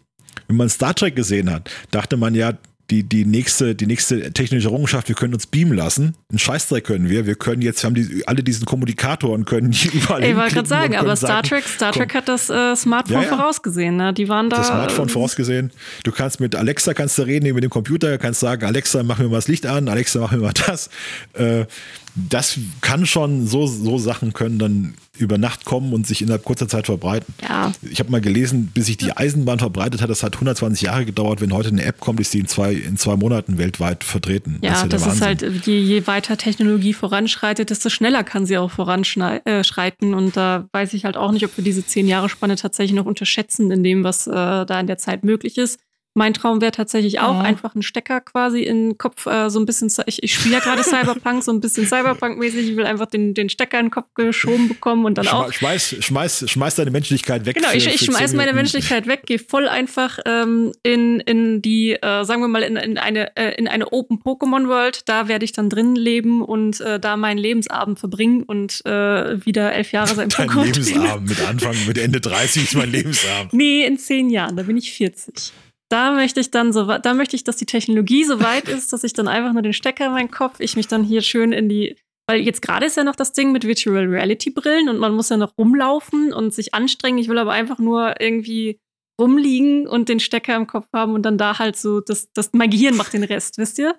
wenn man Star Trek gesehen hat, dachte man ja, die, die nächste, die nächste technische Errungenschaft, wir können uns beamen lassen. Ein Scheißdreck können wir. Wir können jetzt, wir haben die, alle diesen Kommunikator und können überall Ich wollte gerade sagen, aber Star Trek, Star Trek hat das äh, Smartphone ja, ja. vorausgesehen, ne? Die waren da. Das Smartphone äh, vorausgesehen. Du kannst mit Alexa kannst du reden, mit dem Computer, kannst sagen, Alexa, mach mir mal das Licht an, Alexa, mach mir mal das. Äh, das kann schon, so, so Sachen können dann über Nacht kommen und sich innerhalb kurzer Zeit verbreiten. Ja. Ich habe mal gelesen, bis sich die Eisenbahn verbreitet hat, das hat 120 Jahre gedauert. Wenn heute eine App kommt, ist die in zwei, in zwei Monaten weltweit vertreten. Ja, das ist, das ist halt, je, je, weiter Technologie voranschreitet, desto schneller kann sie auch voranschreiten. Und da weiß ich halt auch nicht, ob wir diese zehn Jahre Spanne tatsächlich noch unterschätzen in dem, was äh, da in der Zeit möglich ist. Mein Traum wäre tatsächlich auch Ja. einfach ein Stecker quasi in den Kopf, äh, so ein bisschen, ich, ich spiele ja gerade Cyberpunk, so ein bisschen Cyberpunk-mäßig. Ich will einfach den, den Stecker in den Kopf geschoben bekommen und dann auch Schmeiß, schmeiß, schmeiß deine Menschlichkeit weg. Genau, für- ich, ich schmeiß meine. Menschlichkeit weg, gehe voll einfach ähm, in, in die, äh, sagen wir mal, in, in eine, äh, in eine Open Pokémon World. Da werde ich dann drin leben und äh, da meinen Lebensabend verbringen und äh, wieder elf Jahre sein Dein Pokémon. Lebensabend mit Anfang, mit Ende 30 ist mein Lebensabend. Nee, in zehn Jahren, da bin ich 40. Da möchte ich dann so, da möchte ich, dass die Technologie so weit ist, dass ich dann einfach nur den Stecker in meinen Kopf, ich mich dann hier schön in die, weil jetzt gerade ist ja noch das Ding mit Virtual Reality Brillen und man muss ja noch rumlaufen und sich anstrengen. Ich will aber einfach nur irgendwie rumliegen und den Stecker im Kopf haben und dann da halt so, das, das mein Gehirn macht den Rest, wisst ihr?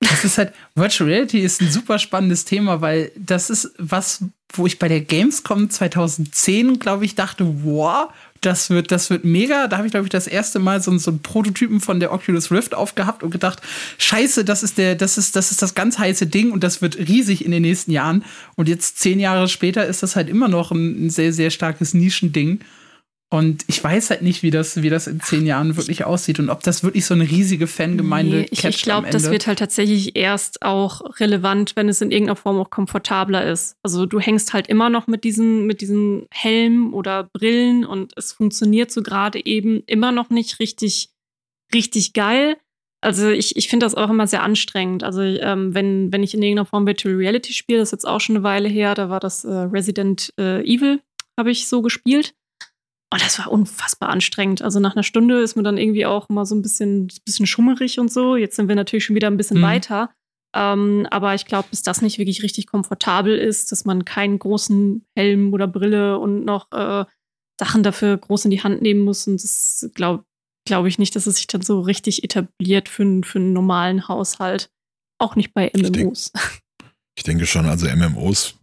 Das ist halt, Virtual Reality ist ein super spannendes Thema, weil das ist was, wo ich bei der Gamescom 2010, glaube ich, dachte, wow, das wird, das wird mega. Da habe ich, glaube ich, das erste Mal so, so einen Prototypen von der Oculus Rift aufgehabt und gedacht, scheiße, das ist der, das ist, das ist das ganz heiße Ding und das wird riesig in den nächsten Jahren. Und jetzt zehn Jahre später ist das halt immer noch ein, ein sehr, sehr starkes Nischending. Und ich weiß halt nicht, wie das, wie das in zehn Jahren wirklich aussieht und ob das wirklich so eine riesige Fangemeinde Nee, ich ich glaube, das wird halt tatsächlich erst auch relevant, wenn es in irgendeiner Form auch komfortabler ist. Also du hängst halt immer noch mit diesen, mit diesen Helmen oder Brillen und es funktioniert so gerade eben immer noch nicht richtig, richtig geil. Also ich, ich finde das auch immer sehr anstrengend. Also ähm, wenn, wenn ich in irgendeiner Form Virtual Reality spiele, das ist jetzt auch schon eine Weile her, da war das äh, Resident äh, Evil, habe ich so gespielt. Und das war unfassbar anstrengend. Also nach einer Stunde ist mir dann irgendwie auch mal so ein bisschen, bisschen schummerig und so. Jetzt sind wir natürlich schon wieder ein bisschen Mhm. weiter. Ähm, aber ich glaube, bis das nicht wirklich richtig komfortabel ist, dass man keinen großen Helm oder Brille und noch äh, Sachen dafür groß in die Hand nehmen muss. Und das glaube glaube ich nicht, dass es sich dann so richtig etabliert für, einen- für einen normalen Haushalt. Auch nicht bei denk- MMOs. Ich denke schon, also MMOs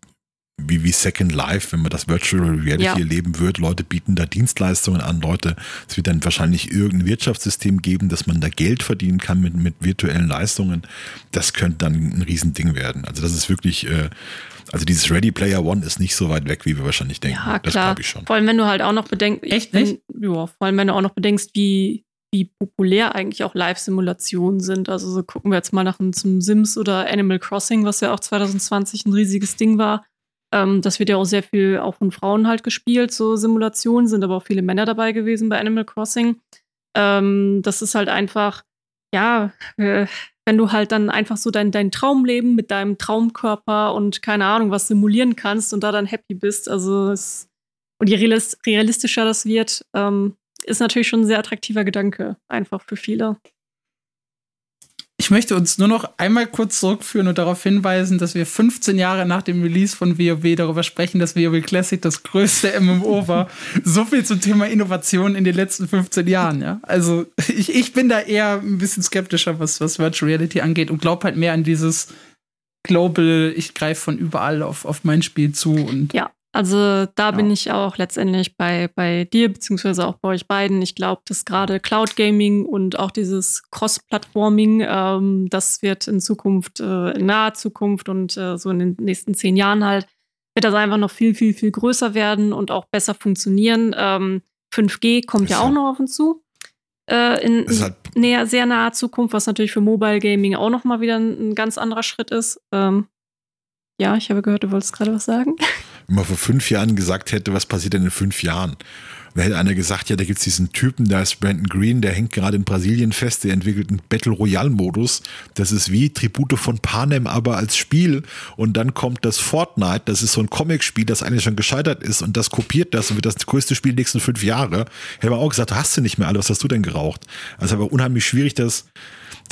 wie, wie Second Life, wenn man das Virtual Reality Ja. erleben wird, Leute bieten da Dienstleistungen an, Leute, es wird dann wahrscheinlich irgendein Wirtschaftssystem geben, dass man da Geld verdienen kann mit, mit virtuellen Leistungen. Das könnte dann ein Riesending werden. Also das ist wirklich, äh, also dieses Ready Player One ist nicht so weit weg, wie wir wahrscheinlich denken. Ja, das klar. glaube ich schon. Vor allem, wenn du halt auch noch bedenkst. Echt wenn, nicht? Ja, vor allem, wenn du auch noch bedenkst, wie, wie populär eigentlich auch Live-Simulationen sind. Also so gucken wir jetzt mal nach einem zum Sims oder Animal Crossing, was ja auch 2020 ein riesiges Ding war. Ähm, das wird ja auch sehr viel auch von Frauen halt gespielt, so Simulationen, sind aber auch viele Männer dabei gewesen bei Animal Crossing. Ähm, das ist halt einfach, ja, äh, wenn du halt dann einfach so dein, dein Traumleben mit deinem Traumkörper und keine Ahnung was simulieren kannst und da dann happy bist. Also es, und je realis- realistischer das wird, ähm, ist natürlich schon ein sehr attraktiver Gedanke, einfach für viele. Ich möchte uns nur noch einmal kurz zurückführen und darauf hinweisen, dass wir 15 Jahre nach dem Release von WoW darüber sprechen, dass WoW Classic das größte MMO war. so viel zum Thema Innovation in den letzten 15 Jahren, ja. Also ich, ich bin da eher ein bisschen skeptischer, was, was Virtual Reality angeht und glaube halt mehr an dieses Global, ich greife von überall auf, auf mein Spiel zu und Ja, also da bin Ja. ich auch letztendlich bei, bei dir, beziehungsweise auch bei euch beiden. Ich glaube, dass gerade Cloud Gaming und auch dieses Cross-Plattforming, ähm, das wird in Zukunft, äh, in naher Zukunft und äh, so in den nächsten zehn Jahren halt, wird das einfach noch viel, viel, viel größer werden und auch besser funktionieren. Ähm, 5G kommt ja ja- auch noch auf uns zu. Äh, in halt näher, sehr naher Zukunft, was natürlich für Mobile Gaming auch noch mal wieder ein, ein ganz anderer Schritt ist. Ähm, ja, ich habe gehört, du wolltest gerade was sagen. wenn man vor fünf Jahren gesagt hätte, was passiert denn in fünf Jahren? Da hätte einer gesagt, ja, da gibt's diesen Typen, da ist Brandon Green, der hängt gerade in Brasilien fest, der entwickelt einen Battle Royale-Modus. Das ist wie Tribute von Panem, aber als Spiel. Und dann kommt das Fortnite, das ist so ein Comic-Spiel, das eigentlich schon gescheitert ist und das kopiert das und wird das größte Spiel der nächsten fünf Jahre. Hätte man auch gesagt, hast du nicht mehr alle, was hast du denn geraucht? Also aber unheimlich schwierig, das,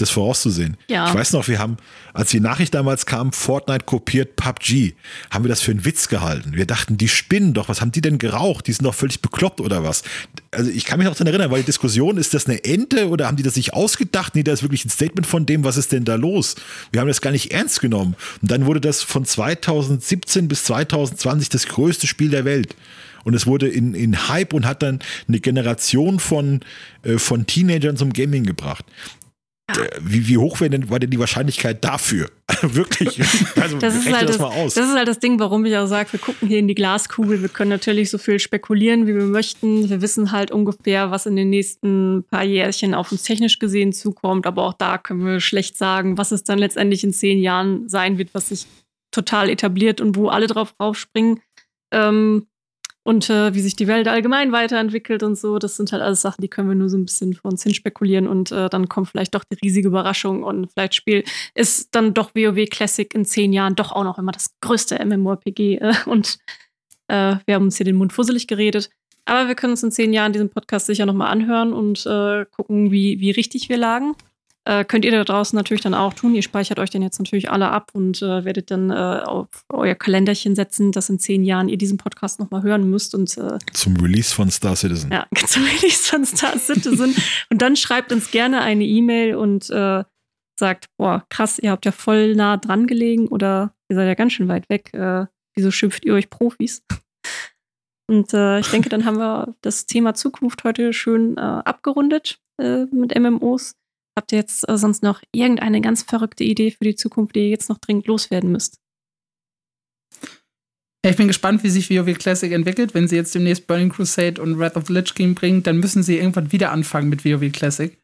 das vorauszusehen. Ja. Ich weiß noch, wir haben, als die Nachricht damals kam, Fortnite kopiert PUBG, haben wir das für einen Witz gehalten. Wir dachten, die spinnen doch, was haben die denn geraucht? Die sind doch völlig bekloppt oder was? Also ich kann mich noch daran erinnern, weil die Diskussion, ist das eine Ente oder haben die das sich ausgedacht? Nee, da ist wirklich ein Statement von dem, was ist denn da los? Wir haben das gar nicht ernst genommen. Und dann wurde das von 2017 bis 2020 das größte Spiel der Welt. Und es wurde in, in Hype und hat dann eine Generation von, äh, von Teenagern zum Gaming gebracht. Äh, Wie, wie hoch wäre denn, war denn die Wahrscheinlichkeit dafür? Wirklich. Also das ist, halt das, das, das ist halt das Ding, warum ich auch sage, wir gucken hier in die Glaskugel. Wir können natürlich so viel spekulieren, wie wir möchten. Wir wissen halt ungefähr, was in den nächsten paar Jährchen auf uns technisch gesehen zukommt. Aber auch da können wir schlecht sagen, was es dann letztendlich in zehn Jahren sein wird, was sich total etabliert und wo alle drauf raufspringen. Ähm, und äh, wie sich die Welt allgemein weiterentwickelt und so. Das sind halt alles Sachen, die können wir nur so ein bisschen vor uns hin spekulieren und äh, dann kommt vielleicht doch die riesige Überraschung und vielleicht Spiel ist dann doch WoW Classic in zehn Jahren doch auch noch immer das größte MMORPG äh, und äh, wir haben uns hier den Mund fusselig geredet. Aber wir können uns in zehn Jahren diesen Podcast sicher nochmal anhören und äh, gucken, wie, wie richtig wir lagen. Äh, könnt ihr da draußen natürlich dann auch tun. Ihr speichert euch den jetzt natürlich alle ab und äh, werdet dann äh, auf euer Kalenderchen setzen, dass in zehn Jahren ihr diesen Podcast nochmal hören müsst. Und, äh, zum Release von Star Citizen. Ja, zum Release von Star Citizen. und dann schreibt uns gerne eine E-Mail und äh, sagt, boah, krass, ihr habt ja voll nah dran gelegen oder ihr seid ja ganz schön weit weg. Äh, wieso schimpft ihr euch Profis? Und ich denke, dann haben wir das Thema Zukunft heute schön abgerundet mit MMOs. Habt ihr jetzt äh, sonst noch irgendeine ganz verrückte Idee für die Zukunft, die ihr jetzt noch dringend loswerden müsst? Ich bin gespannt, wie sich WoW Classic entwickelt. Wenn sie jetzt demnächst Burning Crusade und Wrath of the Lich King bringen, dann müssen sie irgendwann wieder anfangen mit WoW Classic.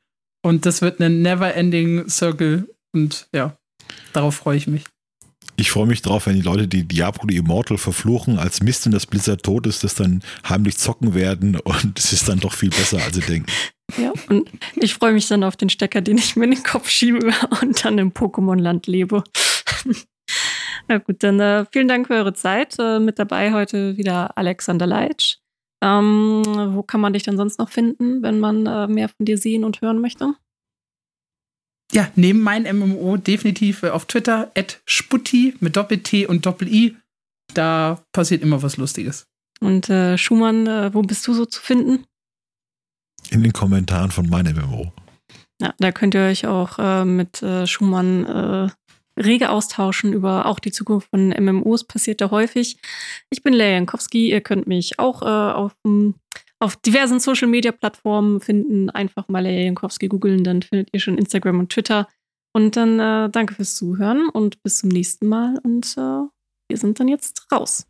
Und das wird eine never-ending Circle. Und ja, darauf freue ich mich. Ich freue mich drauf, wenn die Leute, die Diablo Immortal verfluchen, als Mist, wenn das Blizzard tot ist, das dann heimlich zocken werden und es ist dann doch viel besser, als sie denken. Ja, und ich freue mich dann auf den Stecker, den ich mir in den Kopf schiebe und dann im Pokémon-Land lebe. Na gut, dann äh, vielen Dank für eure Zeit. Äh, mit dabei heute wieder Alexander Leitsch. Ähm, wo kann man dich dann sonst noch finden, wenn man äh, mehr von dir sehen und hören möchte? Ja, neben mein MMO definitiv äh, auf Twitter, at Sputti mit Doppel-T und Doppel-I. Da passiert immer was Lustiges. Und äh, Schumann, äh, wo bist du so zu finden? In den Kommentaren von meinem MMO. Ja, da könnt ihr euch auch äh, mit äh, Schumann äh, rege austauschen über auch die Zukunft von MMOs, passiert da häufig. Ich bin Lea Jankowski, ihr könnt mich auch äh, auf, auf diversen Social Media Plattformen finden. Einfach mal Lea Jankowski googeln, dann findet ihr schon Instagram und Twitter. Und dann äh, danke fürs Zuhören und bis zum nächsten Mal. Und äh, wir sind dann jetzt raus.